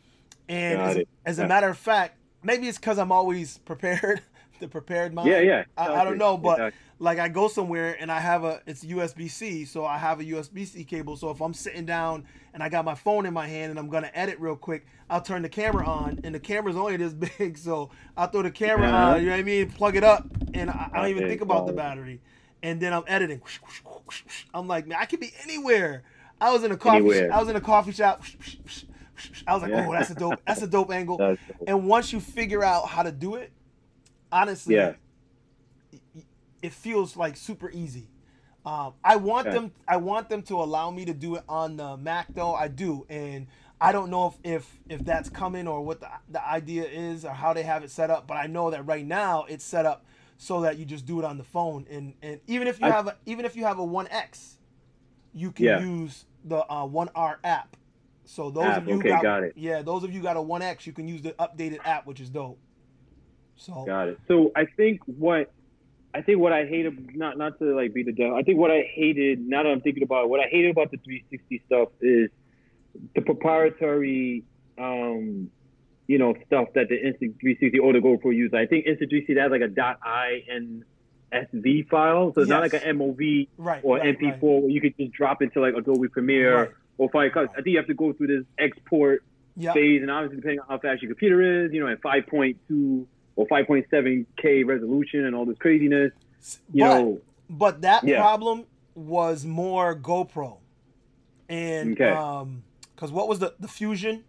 and as, as a Yeah. matter of fact, maybe it's cuz I'm always prepared, the prepared mind. yeah, yeah. I, I don't know, but exactly. like I go somewhere and I have a it's USB C, so I have a USB C cable. So if I'm sitting down and I got my phone in my hand and I'm gonna edit real quick, I'll turn the camera on, and the camera's only this big, so I'll throw the camera Uh-huh. on. You know what I mean? Plug it up, and I, I don't even think about the battery. And then I'm editing. I'm like, man, I could be anywhere. I was in a coffee. Anywhere. I was in a coffee shop. I was like, Yeah. oh, that's a dope. That's a dope angle. Dope. And once you figure out how to do it, honestly, Yeah. it feels like super easy. Um, I want Okay. them. I want them to allow me to do it on the Mac, though. I do, and I don't know if if, if that's coming or what the, the idea is or how they have it set up. But I know that right now it's set up so that you just do it on the phone, and and even if you I- have a, even if you have a One X, you can Yeah. use the uh, One R app. So those App, of you okay, got, got it. yeah, those of you got a One X, you can use the updated app, which is dope. So Got it. So I think what I think what I hated not not to like be the devil. I think what I hated now that I'm thinking about it, what I hated about the 360 stuff is the proprietary um you know stuff that the Insta 360 or the GoPro use. I think Insta 360 has like a .i and SV file, so it's not like an MOV right or right, MP4 right. where you could just drop into like Adobe Premiere. Or Final Cut. I think you have to go through this export Yeah, phase, and obviously depending on how fast your computer is, you know, at 5.2 or 5.7K resolution and all this craziness, you but, know, But that Yeah. problem was more GoPro, and Okay. um, because what was the the Fusion?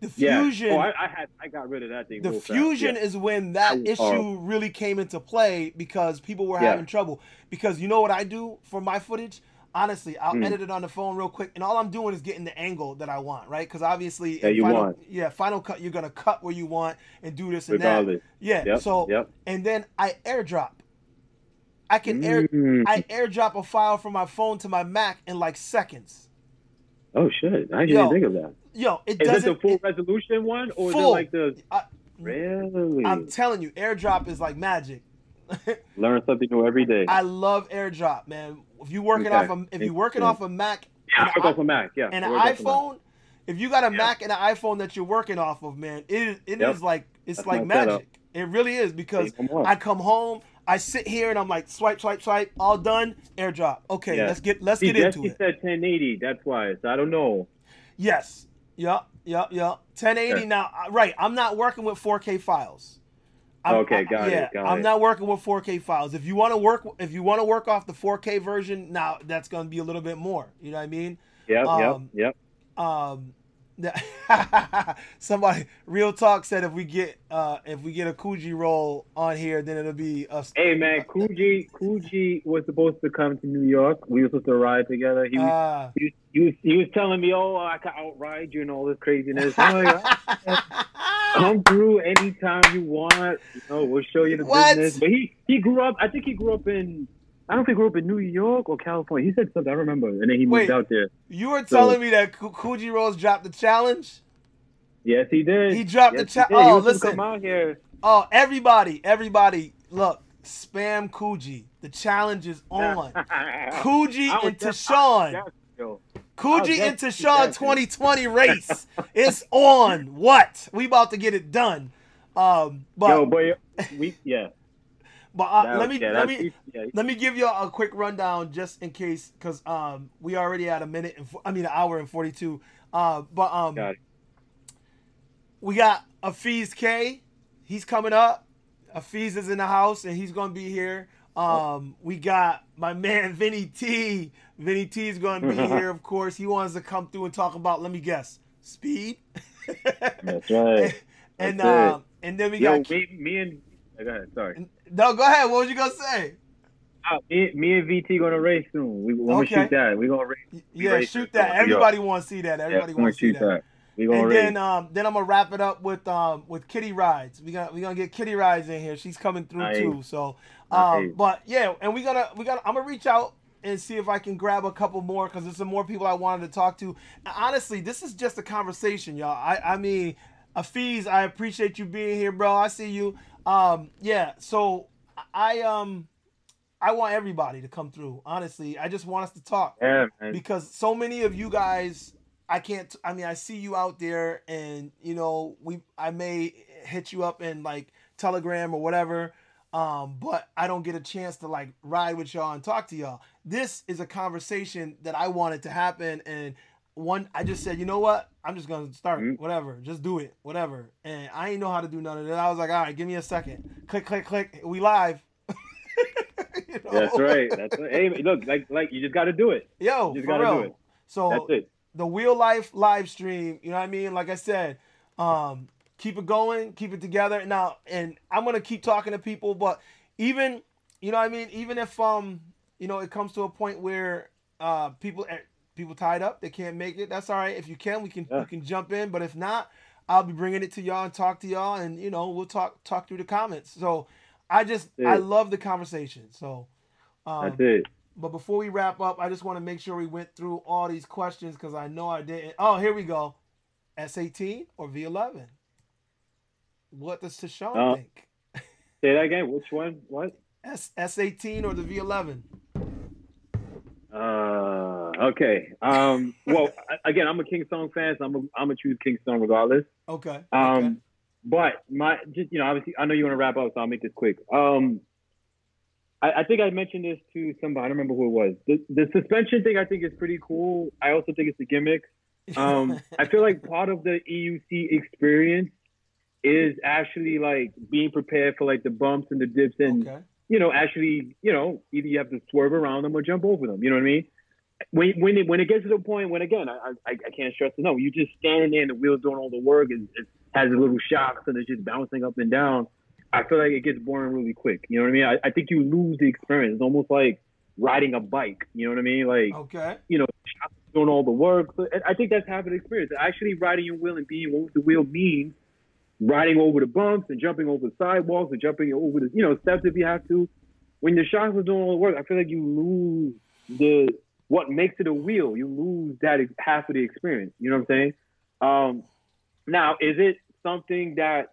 The yeah. Fusion, Oh, I, I had, I got rid of that thing. the. Fusion Yeah. is when that issue horrible. really came into play because people were Yeah. having trouble. Because you know what I do for my footage? Honestly, I'll Hmm. edit it on the phone real quick, and all I'm doing is getting the angle that I want, right? Because obviously, Yeah, you Final, want. yeah, Final Cut, you're gonna cut where you want and do this and regardless. that. Yeah. Yep. So, yep. and then I airdrop. I can air Mm. I airdrop a file from my phone to my Mac in like seconds. Oh shit! I didn't Yo, even think of that. Yo, it Is it doesn't. the full it- resolution one, or is it Full. like the I- really? I'm telling you, airdrop is like magic. Learn something new every day. I love airdrop, man. If you working Okay. off a, if you working Yeah. off a Mac yeah, and I work I- off a Mac. Yeah, and an work off a Mac. iPhone, if you got a Yeah. Mac and an iPhone that you're working off of, man, it is it Yep. is like it's That's like my setup. magic. It really is because Say no. I come home, I sit here and I'm like swipe, swipe, swipe, all done, airdrop. Okay, Yeah. let's get let's See, get into Jesse it. said 1080. That's why. So I don't know. Yes. Yup. Yup. Yup. 1080 Yeah. now. Right. I'm not working with 4K files. I'm, Okay, I- got it, yeah, got I'm it. not working with 4K files. If you want to work, if you want to work off the 4K version, now that's going to be a little bit more. You know what I mean? Yep, Um, yep, yep. Um, somebody, real talk said if we get uh if we get a Kuji roll on here, then it'll be us. Hey man, Kuji, Kuji was supposed to come to New York. We were supposed to ride together. He was, Uh, he, was, he was, he was telling me, "Oh, I can outride you and all this craziness." come through anytime you want. You know, we'll show you the What? business. But he he grew up. I think he grew up in. I don't think he grew up in New York or California. He said something. I remember, and then he moved out there. you were So- telling me that Kuji rolls dropped the challenge. Yes, he did. He dropped the yes, cha- he did. He oh, was supposed to listen. come out here. Oh, everybody, everybody, look, spam Kuji. The challenge is on. Kuji and Tashawn. Yes, yo. Kuji I and was Tashawn 2020 race. is on. What? We about to get it done. Um, but Yo, boy, we yeah. but uh, that let me yeah, let me yeah. let me give you a quick rundown just in case because um we already had a minute and I mean an hour and 42. Uh, but um Got we got Afiz K. He's coming up. Afiz is in the house and he's gonna be here. Um, we got my man Vinny T. Vinny T is gonna be here, of course. He wants to come through and talk about. Let me guess, speed. That's right. and That's um, and then we Yo, got. me, me and go ahead. Sorry. No, go ahead. What was you gonna say? Uh, me, me and VT gonna race soon. We when okay. we shoot that, we gonna race. Yeah, race shoot that. Everybody want to see that. Everybody yeah, want to see that. that. We gonna and race. then um then I'm gonna wrap it up with um with Kitty rides. We gonna we gonna get Kitty rides in here. She's coming through nice. too. So um but yeah, and we gonna we gonna I'm gonna reach out and see if I can grab a couple more because there's some more people I wanted to talk to. And honestly, this is just a conversation, y'all. I I mean, Afiz, I appreciate you being here, bro. I see you. Um yeah, so I um I want everybody to come through. Honestly, I just want us to talk. Yeah, because so many of you guys, I can't. I mean, I see you out there, and you know, we. I may hit you up in like Telegram or whatever, um, but I don't get a chance to like ride with y'all and talk to y'all. This is a conversation that I wanted to happen, and one, I just said, you know what? I'm just gonna start. Mm-hmm. Whatever, just do it. Whatever. And I ain't know how to do none of that. I was like, all right, give me a second. Click, click, click. We live. you know? That's right. That's right. Hey, look, like like you just got to do it. Yo, you just got to do it. So that's it. The Wheel Life live stream. You know what I mean? Like I said, um, keep it going, keep it together. Now, and I'm gonna keep talking to people, but even you know what I mean. Even if um, you know, it comes to a point where uh, people eh, people tied up, they can't make it. That's all right. If you can, we can yeah. we can jump in. But if not, I'll be bringing it to y'all and talk to y'all, and you know, we'll talk talk through the comments. So I just I love the conversation. So um, that's it. But before we wrap up, I just want to make sure we went through all these questions because I know I didn't. Oh, here we go. S18 or V11? What does Tashawn uh, think? say that again. Which one? What? S S18 or the V11? Uh, okay. Um, well, again, I'm a King Song fan, so I'm a, I'm gonna choose King Song regardless. Okay. Um, okay. but my just you know obviously I know you want to wrap up, so I'll make this quick. Um, I, I, think I mentioned this to somebody. I don't remember who it was. The, the suspension thing I think is pretty cool. I also think it's a gimmick. Um, I feel like part of the EUC experience is actually like being prepared for like the bumps and the dips and okay. you know actually you know either you have to swerve around them or jump over them. You know what I mean? When when it when it gets to the point when again I I, I can't stress it. No, you just standing there and the wheels doing all the work and it has a little shocks and it's just bouncing up and down. I feel like it gets boring really quick. You know what I mean? I, I think you lose the experience. It's almost like riding a bike. You know what I mean? Like, okay, you know, doing all the work. So I think that's half an experience. Actually, riding your wheel and being what the wheel means, riding over the bumps and jumping over the sidewalks and jumping over the you know steps if you have to. When the shocks are doing all the work, I feel like you lose the what makes it a wheel. You lose that half of the experience. You know what I'm saying? Um, now, is it something that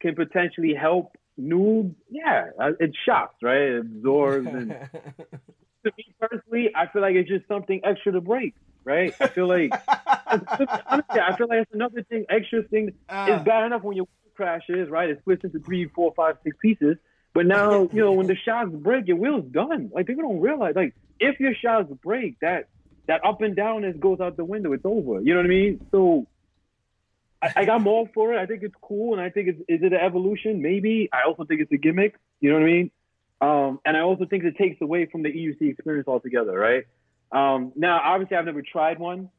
can potentially help noobs. Yeah, uh, it shocks, right? It absorbs. And to me personally, I feel like it's just something extra to break, right? I feel like honestly, I feel like it's another thing, extra thing. Uh, it's bad enough when your wheel crashes, right? It splits into three, four, five, six pieces. But now, you know, when the shocks break, your wheel's done. Like people don't realize, like if your shocks break, that that up and down is goes out the window. It's over. You know what I mean? So I, I am all for it. I think it's cool, and I think it's is it an evolution? Maybe. I also think it's a gimmick. You know what I mean? Um, and I also think it takes away from the EUC experience altogether, right? Um, now, obviously, I've never tried one,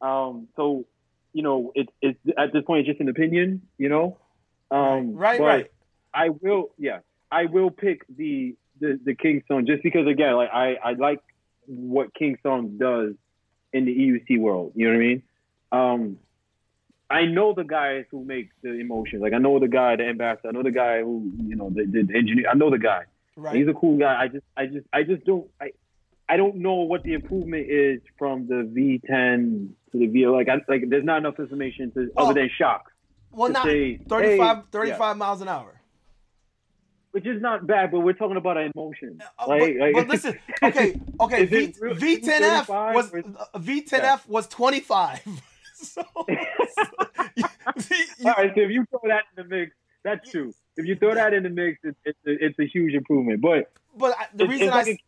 um, so you know, it's it's at this point it's just an opinion, you know. Um, right, right. I will, yeah, I will pick the the the King Song just because again, like I I like what King Song does in the EUC world. You know what I mean? Um, I know the guys who make the InMotions. Like I know the guy, the ambassador. I know the guy who, you know, the, the, the engineer. I know the guy. Right. He's a cool guy. I just, I just, I just don't. I, I don't know what the improvement is from the V10 to the V. Like, I, like there's not enough information to well, other than shocks. Well, not say, 35, hey, 35 yeah. miles an hour. Which is not bad, but we're talking about InMotion. Uh, like, but, like, but, listen, okay, okay. v, V10F was V10F yeah. was 25. so, so you, you, all right. So if you throw that in the mix, that's true. If you throw that in the mix, it's, it's, a, it's a huge improvement. But but I, the reason I like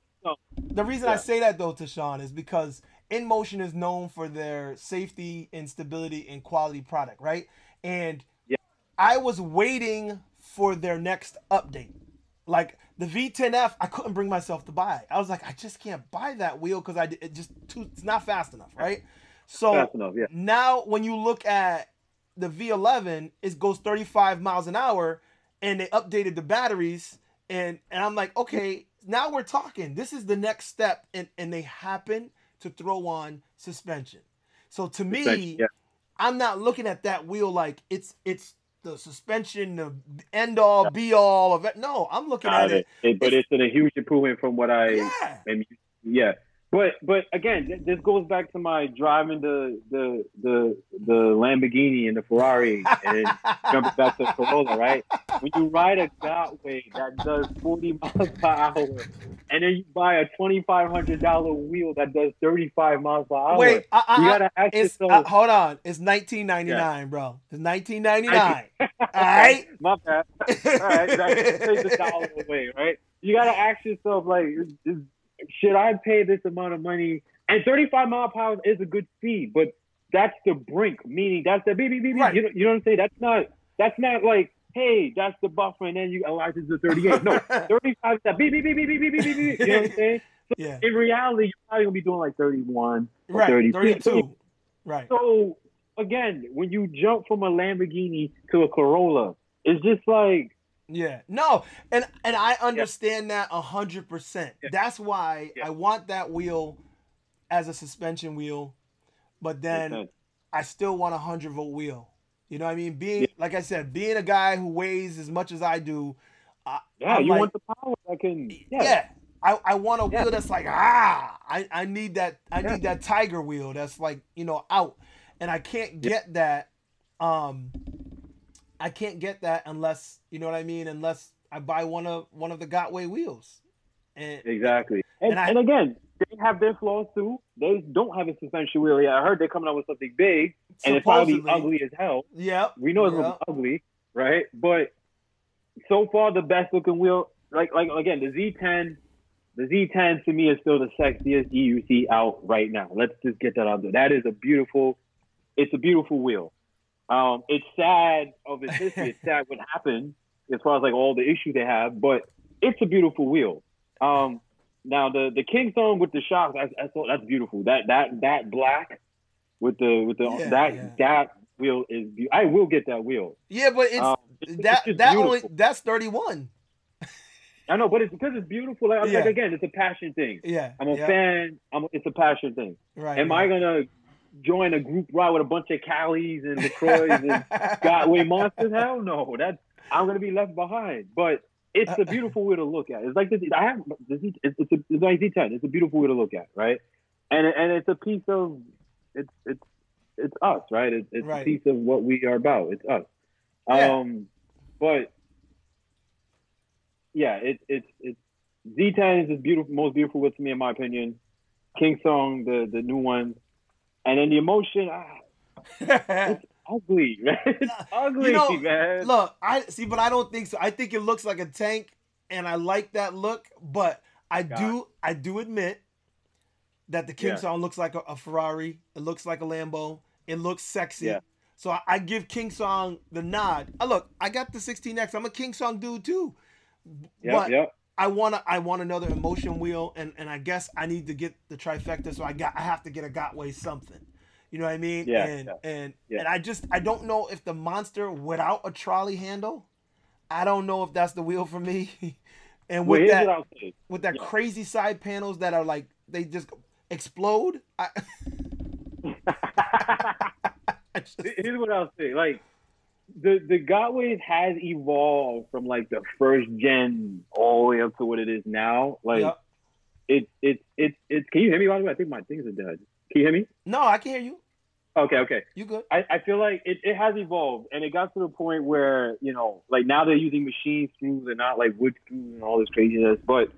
the reason yeah. I say that though, Tashawn, is because InMotion is known for their safety and stability and quality product, right? And yeah. I was waiting for their next update. Like the V10F, I couldn't bring myself to buy. I was like, I just can't buy that wheel because I it just too, it's not fast enough, right? So enough, yeah. now when you look at the V11, it goes 35 miles an hour, and they updated the batteries, and and I'm like, okay, now we're talking. This is the next step, and and they happen to throw on suspension. So to me, yeah. I'm not looking at that wheel like it's it's the suspension, the end all, be all of it. No, I'm looking Got at it. it. But it's, a huge improvement from what I Yeah, am. Yeah, but but again, th- this goes back to my driving the the the the Lamborghini and the Ferrari, and jumping back to Corolla, right? When you ride a Gotway that does 40 miles per hour, and then you buy a twenty five hundred dollar wheel that does 35 miles per hour, wait, I, I, you uh, gotta ask yourself. uh, hold on. It's 1999, bro. It's 1999. All right. My bad. All right, takes the dollar away, right? You gotta ask yourself, like, is, should I pay this amount of money? And 35 mile per hour is a good speed, but that's the brink, meaning that's the beep, beep, beep, right. you, know, you know what I'm saying? That's not, that's not like, hey, that's the buffer, and then you allow it to 38. No, 35 is beep, beep, beep, beep, beep, beep, beep, beep. You know what I'm saying? So yeah. in reality, you're probably going to be doing like 31 or right, 32. Right. So again, when you jump from a Lamborghini to a Corolla, it's just like, yeah. No, and and I understand that a hundred percent. Yeah. That's why Yeah. I want that wheel as a suspension wheel, but then. I still want a hundred volt wheel. You know what I mean? Being Yeah. like I said, being a guy who weighs as much as I do, I, yeah, I'm you like- want the power that can yeah. yeah. I, I want a Yeah. wheel that's like ah I, I need that I Yeah. need that tiger wheel that's like you know out and I can't Yeah. get that um I can't get that unless you know what I mean unless I buy one of one of the Gotway wheels and Exactly. And, And I- and again, they have their flaws too. They don't have a suspension wheel yet. I heard they're coming out with something big and it's probably ugly as hell. Yeah, We know it's yep. ugly, right? But so far the best looking wheel like like again, the Z ten the Z10 to me is still the sexiest EUC out right now. Let's just get that out there. That is a beautiful, it's a beautiful wheel. Um, it's sad of its history. It's sad what happened as far as like all the issues they have, but it's a beautiful wheel. Um, now the the King Song with the shocks, that's, that's that's beautiful. That that that black with the with the Yeah, that yeah. that wheel is. Be- I will get that wheel. yeah but it's Um, it's- it's that just that beautiful. only that's 31 I know, but it's because it's beautiful. Like, Yeah. like again, it's a passion thing. yeah I'm a yeah, fan. I'm, it's a passion thing. right Am right. I gonna join a group ride with a bunch of Callies and LaCroix and Gotway monsters? Hell no. That's I'm gonna be left behind. But it's a beautiful way to look at. It's like this. I have this. It's, it's, a, it's like Z10. It's a beautiful way to look at, right? And and it's a piece of it's it's it's us, right? It's, it's Right. a piece of what we are about. It's us. Yeah. Um, but yeah, it's it's it's Z10 is the beautiful, most beautiful with to me, in my opinion. King Song, the the new one, and then the InMotion, ah, ugly, man. It's ugly, know, man. Look, I see, but I don't think so. I think it looks like a tank, and I like that look. But I God. do, I do admit that the King Yeah. Song looks like a, a Ferrari. It looks like a Lambo. It looks sexy. Yeah. So I, I give King Song the nod. Uh, look, I got the 16X. I'm a King Song dude too. Yep, but yep. I wanna, I want another InMotion wheel, and and I guess I need to get the trifecta. So I got, I have to get a Gotway something. You know what I mean? Yeah, And yeah, and yeah. and I just I don't know if the monster without a trolley handle, I don't know if that's the wheel for me. and with what that with that yeah. crazy side panels that are like they just explode. I, I just, here's what I'll say. Like the the Gotways has evolved from like the first gen all the way up to what it is now. Like yeah. it's it's it's it's. Can you hear me? By the way, I think my things are dead. Can you hear me? No, I can hear you. Okay, okay. You good? I, I feel like it, it has evolved and it got to the point where, you know, like now they're using machine screws and not like wood screws and all this craziness. But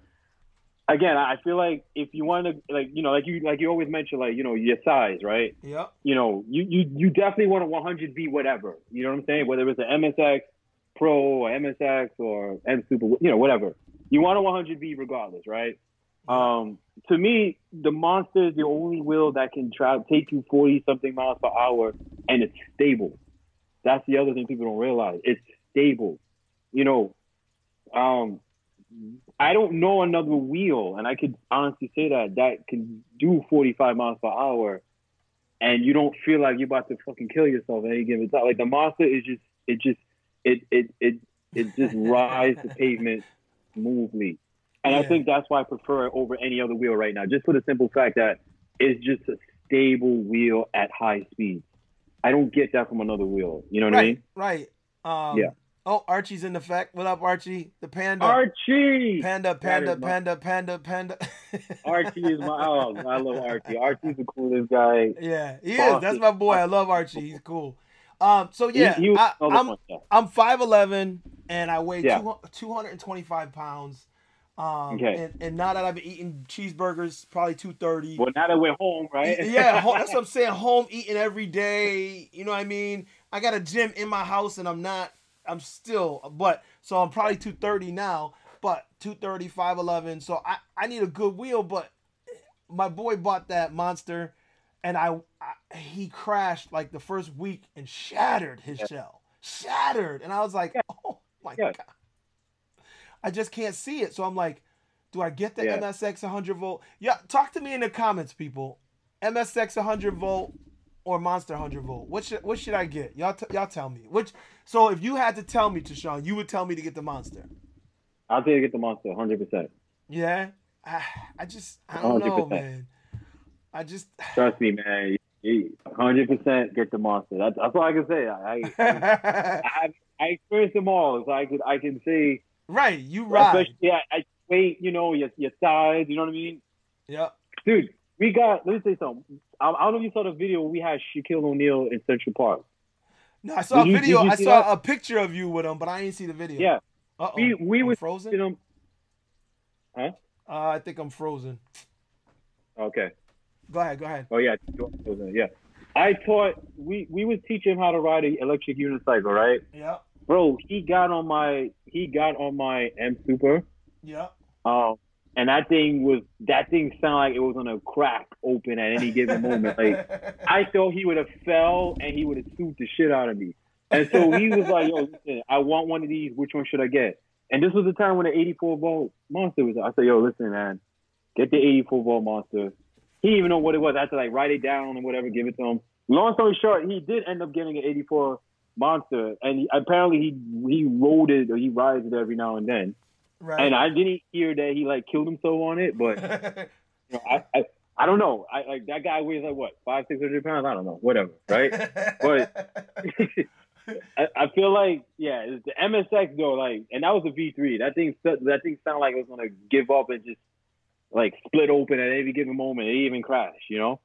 again, I feel like if you want to like, you know, like you like you always mention like, you know, your size, right? Yep. You know, you, you, you definitely want a 100V whatever. You know what I'm saying? Whether it's an MSX Pro or MSX or M Super, you know, whatever. You want a 100V regardless, right? Um, to me, the monster is the only wheel that can try take you 40 something miles per hour and it's stable. That's the other thing people don't realize. It's stable. You know, um, I don't know another wheel, and I could honestly say that that can do 45 miles per hour, and you don't feel like you're about to fucking kill yourself at any given time. Like the monster is just, it just, it, it, it, it just rides the pavement smoothly. And Yeah. I think that's why I prefer it over any other wheel right now, just for the simple fact that it's just a stable wheel at high speeds. I don't get that from another wheel. You know what I mean? right. Um, Yeah. Oh, Archie's in effect. What up, Archie? The panda. Archie! Panda, panda, my- panda, panda, panda. Archie is my oh, I love Archie. Archie's the coolest guy. Yeah, he is. That's my boy. I love Archie. He's cool. Um, so yeah, he was I, yeah. I'm five eleven and I weigh Yeah. two, 225 pounds. Um, Okay. and, and now that I've been eating cheeseburgers, probably two thirty. Well, now that we're home, right? yeah, ho- that's what I'm saying. Home eating every day. You know what I mean? I got a gym in my house, and I'm not. I'm still, but so I'm probably 230 now, but 230, 511. So I I need a good wheel, but my boy bought that monster, and I, I he crashed like the first week and shattered his Yeah. shell, shattered, and I was like, oh my Yeah. god, I just can't see it. So I'm like, do I get the Yeah. MSX 100 volt? Yeah, talk to me in the comments, people. MSX 100 volt or Monster 100 volt? What should what should I get? Y'all t- y'all tell me. Which so if you had to tell me, Tashawn, you would tell me to get the Monster. I'll take get the monster, hundred percent. Yeah, I, I just I don't know, 100%. man. I just Trust me, man. Hundred percent get the monster. That's, that's all I can say. I I, I, have, I experienced them all, so I could I can say, right. You ride. especially yeah, I wait. you know, your your size, you know what I mean, Yeah, dude. We got. Let me say something. I, I don't know if you saw the video. We had Shaquille O'Neal in Central Park. No, I saw Did a video. did you I saw that? a picture of you with him, but I didn't see the video. Yeah, Uh-oh. we we was frozen. you know. Uh, I think I'm frozen. Okay. Go ahead. Go ahead. Oh yeah, yeah. I taught we we was teaching him how to ride an electric unicycle, right? Yeah. Bro, he got on my he got on my M Super. Yeah. Um, and that thing was that thing sounded like it was gonna crack open at any given moment. Like I thought he would have fell and he would have sued the shit out of me. And so he was like, "Yo, listen, I want one of these. Which one should I get?" And this was the time when the 84 volt monster was. I said, "Yo, listen, man, get the 84 volt monster." He didn't even know what it was. I had to like write it down and whatever, give it to him. Long story short, he did end up getting an 84 monster, and he, apparently he he rode it or he rides it every now and then. Right. And I didn't hear that he like killed himself on it, but you know, I, I I don't know. I like that guy weighs like what five six hundred pounds. I don't know, whatever, right? I, I feel like yeah, it's the MSX though, like, and that was a V three. That thing that thing sounded like it was gonna give up and just like split open at any given moment. It even crash, you know?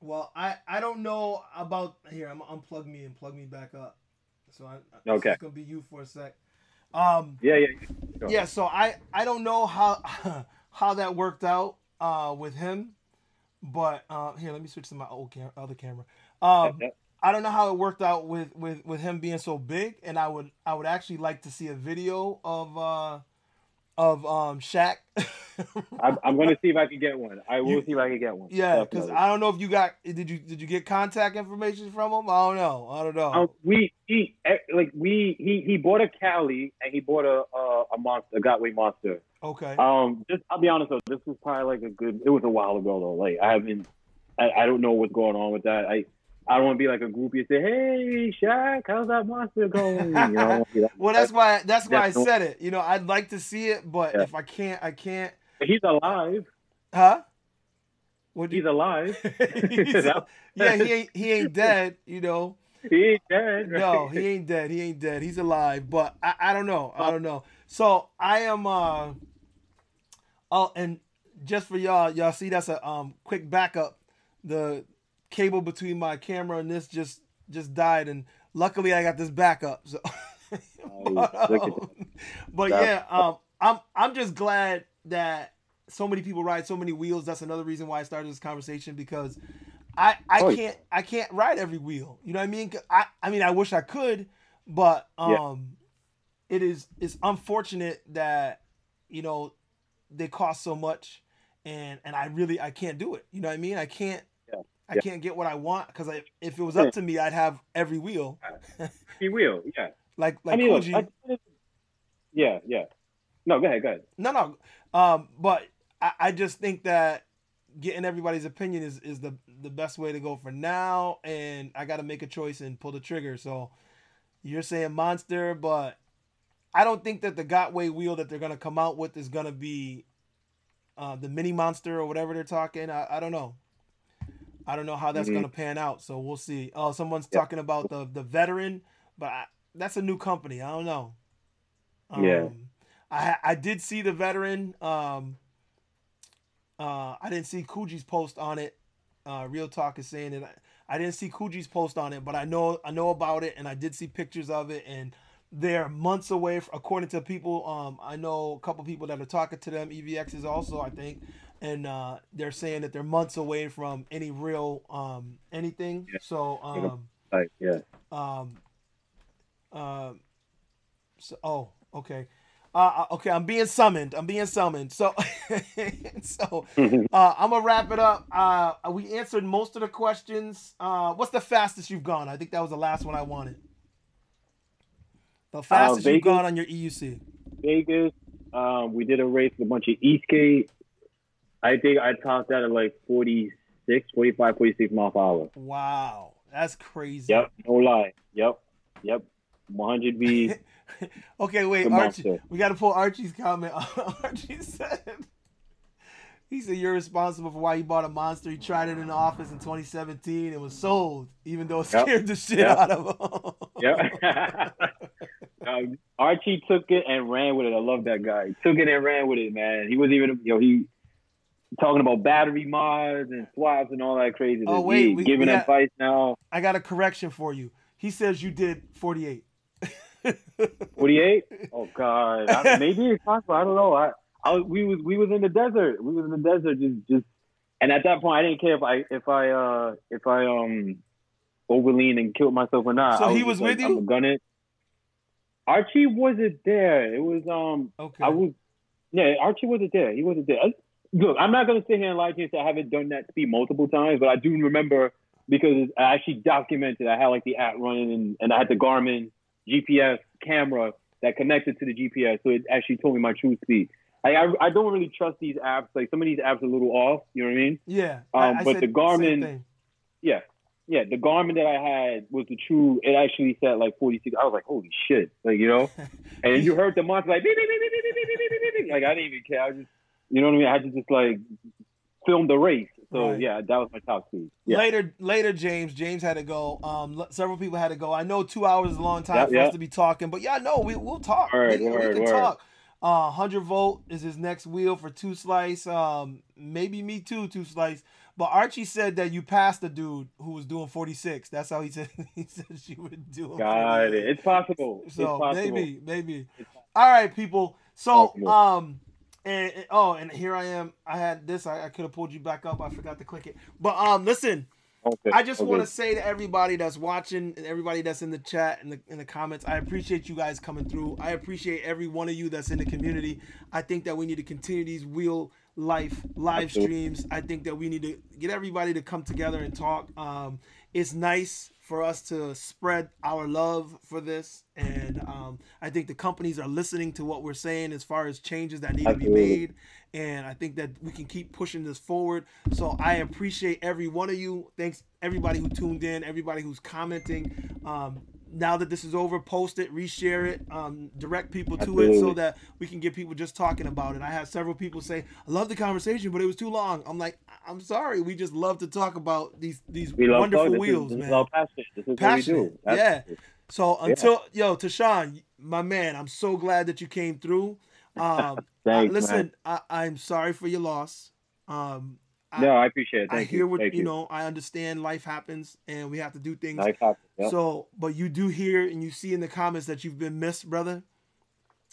Well, I I don't know about here. I'm gonna unplug me and plug me back up. So I, I Okay. It's gonna be you for a sec. Um. Yeah, yeah. Yeah. So I I don't know how how that worked out uh with him, but uh here let me switch to my old cam- other camera. Um. I don't know how it worked out with with with him being so big, and I would I would actually like to see a video of uh of um Shaq. I'm, I'm gonna see if I can get one. I will You- see if I can get one. yeah, because I don't know if you got did you did you get contact information from him? I don't know. I don't know. Um, we he eh, like we he he bought a Cali and he bought a a, a monster a Gotway monster. Okay. Um, just I'll be honest though, this was probably like a good. It was a while ago though. Like I haven't, I, I don't know what's going on with that. I I don't want to be like a groupie and say, hey Shaq, how's that monster going? You know, I don't wanna be that- Well, that's why that's why I That's no- said it. You know, I'd like to see it, but Yeah. if I can't, I can't. He's alive. Huh? What He's alive. He's- yeah, he ain't he ain't dead. You know. he ain't dead. Right? No, he ain't dead. He ain't dead. He's alive, but I, I don't know. I don't know. So I am uh oh and just for y'all, y'all see that's a um quick backup. The cable between my camera and this just just died and luckily I got this backup. So but, um, but yeah, um I'm I'm just glad that so many people ride so many wheels. That's another reason why I started this conversation because I I Oh, can't I can't ride every wheel. You know what I mean? I I mean I wish I could, but um Yeah. it is it's unfortunate that you know they cost so much and and I really I can't do it. You know what I mean? I can't Yeah. I Yeah. can't get what I want because I, if it was up to me, I'd have every wheel He will. Yeah. like like I mean, look, I- yeah, yeah. No, go ahead, go ahead. No, no. Um, but I, I just think that getting everybody's opinion is, is the the best way to go for now, and I got to make a choice and pull the trigger. So you're saying monster, but I don't think that the Gotway wheel that they're gonna come out with is gonna be uh, the mini monster or whatever they're talking. I, I don't know. I don't know how that's mm-hmm. gonna pan out. So we'll see. Oh, someone's yeah. talking about the the veteran, but I, that's a new company. I don't know. Um, yeah. I I did see the veteran. Um, uh, I didn't see Kuji's post on it. Uh, Real Talk is saying that I, I didn't see Kuji's post on it, but I know I know about it, and I did see pictures of it, and they're months away. According to people, um, I know a couple people that are talking to them. EVX is also, I think, and uh, they're saying that they're months away from any real um, anything. Yeah. So, um, right, yeah. Um, uh, so, oh, okay. Uh, uh, okay, I'm being summoned. I'm being summoned. So, so uh, I'm gonna wrap it up. Uh, we answered most of the questions. Uh, what's the fastest you've gone? I think that was the last one I wanted. The uh, fastest Vegas, you've gone on your EUC. Vegas. Um, we did a race with a bunch of Eastgate. I think I topped that at like 46, 45, 46 miles per hour. Wow, that's crazy. Yep, no lie. Yep, yep. 100V. okay, wait, Archie. We got to pull Archie's comment. Archie said, he said you're responsible for why he bought a monster. He tried it in the office in 2017 and was sold, even though it scared yep. the shit yep. out of him. yep. um, Archie took it and ran with it. I love that guy. He took it and ran with it, man. He was even, you know, he talking about battery mods and swaps and all that crazy. Oh wait, we, giving we got, advice now. I got a correction for you. He says you did 48. 48? Oh God, I, maybe it's possible. I don't know. I, I we was we was in the desert. We was in the desert, just just. And at that point, I didn't care if I if I uh if I um overleaned and killed myself or not. So was he was with like, you. I'm gonna. Archie wasn't there. It was um. Okay. I was. Yeah, Archie wasn't there. He wasn't there. Look, I'm not gonna sit here and lie to you and say I haven't done that speed multiple times, but I do remember because I actually documented. I had like the app running and, and I had the Garmin GPS camera that connected to the GPS, so it actually told me my true speed. I, I, I don't really trust these apps. Like some of these apps are a little off. You know what I mean? Yeah. Um, I, I but the Garmin, yeah, yeah, the Garmin that I had was the true. It actually said like 46. I was like, holy shit, like you know. and you heard the monster like beep, beep, beep, beep, beep, beep, beep, beep, beep. like I didn't even care. I just, you know what I mean? I had to just like film the race. So right. yeah, that was my top speed. Yeah. Later, later, James. James had to go. Um, several people had to go. I know two hours is a long time yep, for yep. us to be talking, but yeah, no, we we'll talk. Word, we, word, we can word. talk. Uh, hundred volt is his next wheel for two slice. Um, maybe me too, two slice. But Archie said that you passed the dude who was doing 46. That's how he said he said she would do. Got it. It's possible. So it's possible. maybe, maybe. All right, people. So um and, and, oh, and here I am. I had this. I, I could have pulled you back up. I forgot to click it. But um, listen. Okay. I just okay. want to say to everybody that's watching and everybody that's in the chat and the in the comments, I appreciate you guys coming through. I appreciate every one of you that's in the community. I think that we need to continue these real life live streams. I think that we need to get everybody to come together and talk. Um, it's nice for us to spread our love for this. And um, I think the companies are listening to what we're saying as far as changes that need Absolutely. to be made. And I think that we can keep pushing this forward. So I appreciate every one of you. Thanks everybody who tuned in, everybody who's commenting. Um, now that this is over, post it, reshare it, um, direct people to Absolutely. it so that we can get people just talking about it. I had several people say, "I love the conversation, but it was too long." I'm like, "I'm sorry, we just love to talk about these these we wonderful wheels, this man." Is, passion. This is passion. what we do. yeah. So until yeah. yo, Tashawn, my man, I'm so glad that you came through. Um, Thanks, listen, I, I'm sorry for your loss. Um, no, I appreciate it. Thank I hear what you, you know. I understand life happens and we have to do things. Life happens. Yep. So, but you do hear and you see in the comments that you've been missed, brother.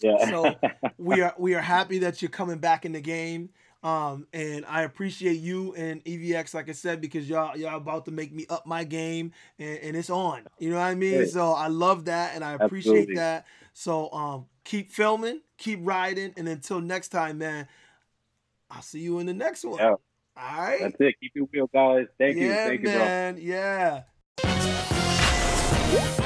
Yeah. So we are we are happy that you're coming back in the game. Um, and I appreciate you and EVX, like I said, because y'all y'all about to make me up my game, and, and it's on. You know what I mean? So I love that, and I appreciate Absolutely. that. So um, keep filming, keep riding, and until next time, man, I'll see you in the next one. Yeah. All right. That's it. Keep it real, guys. Thank yeah, you. Thank man. you, bro. Yeah.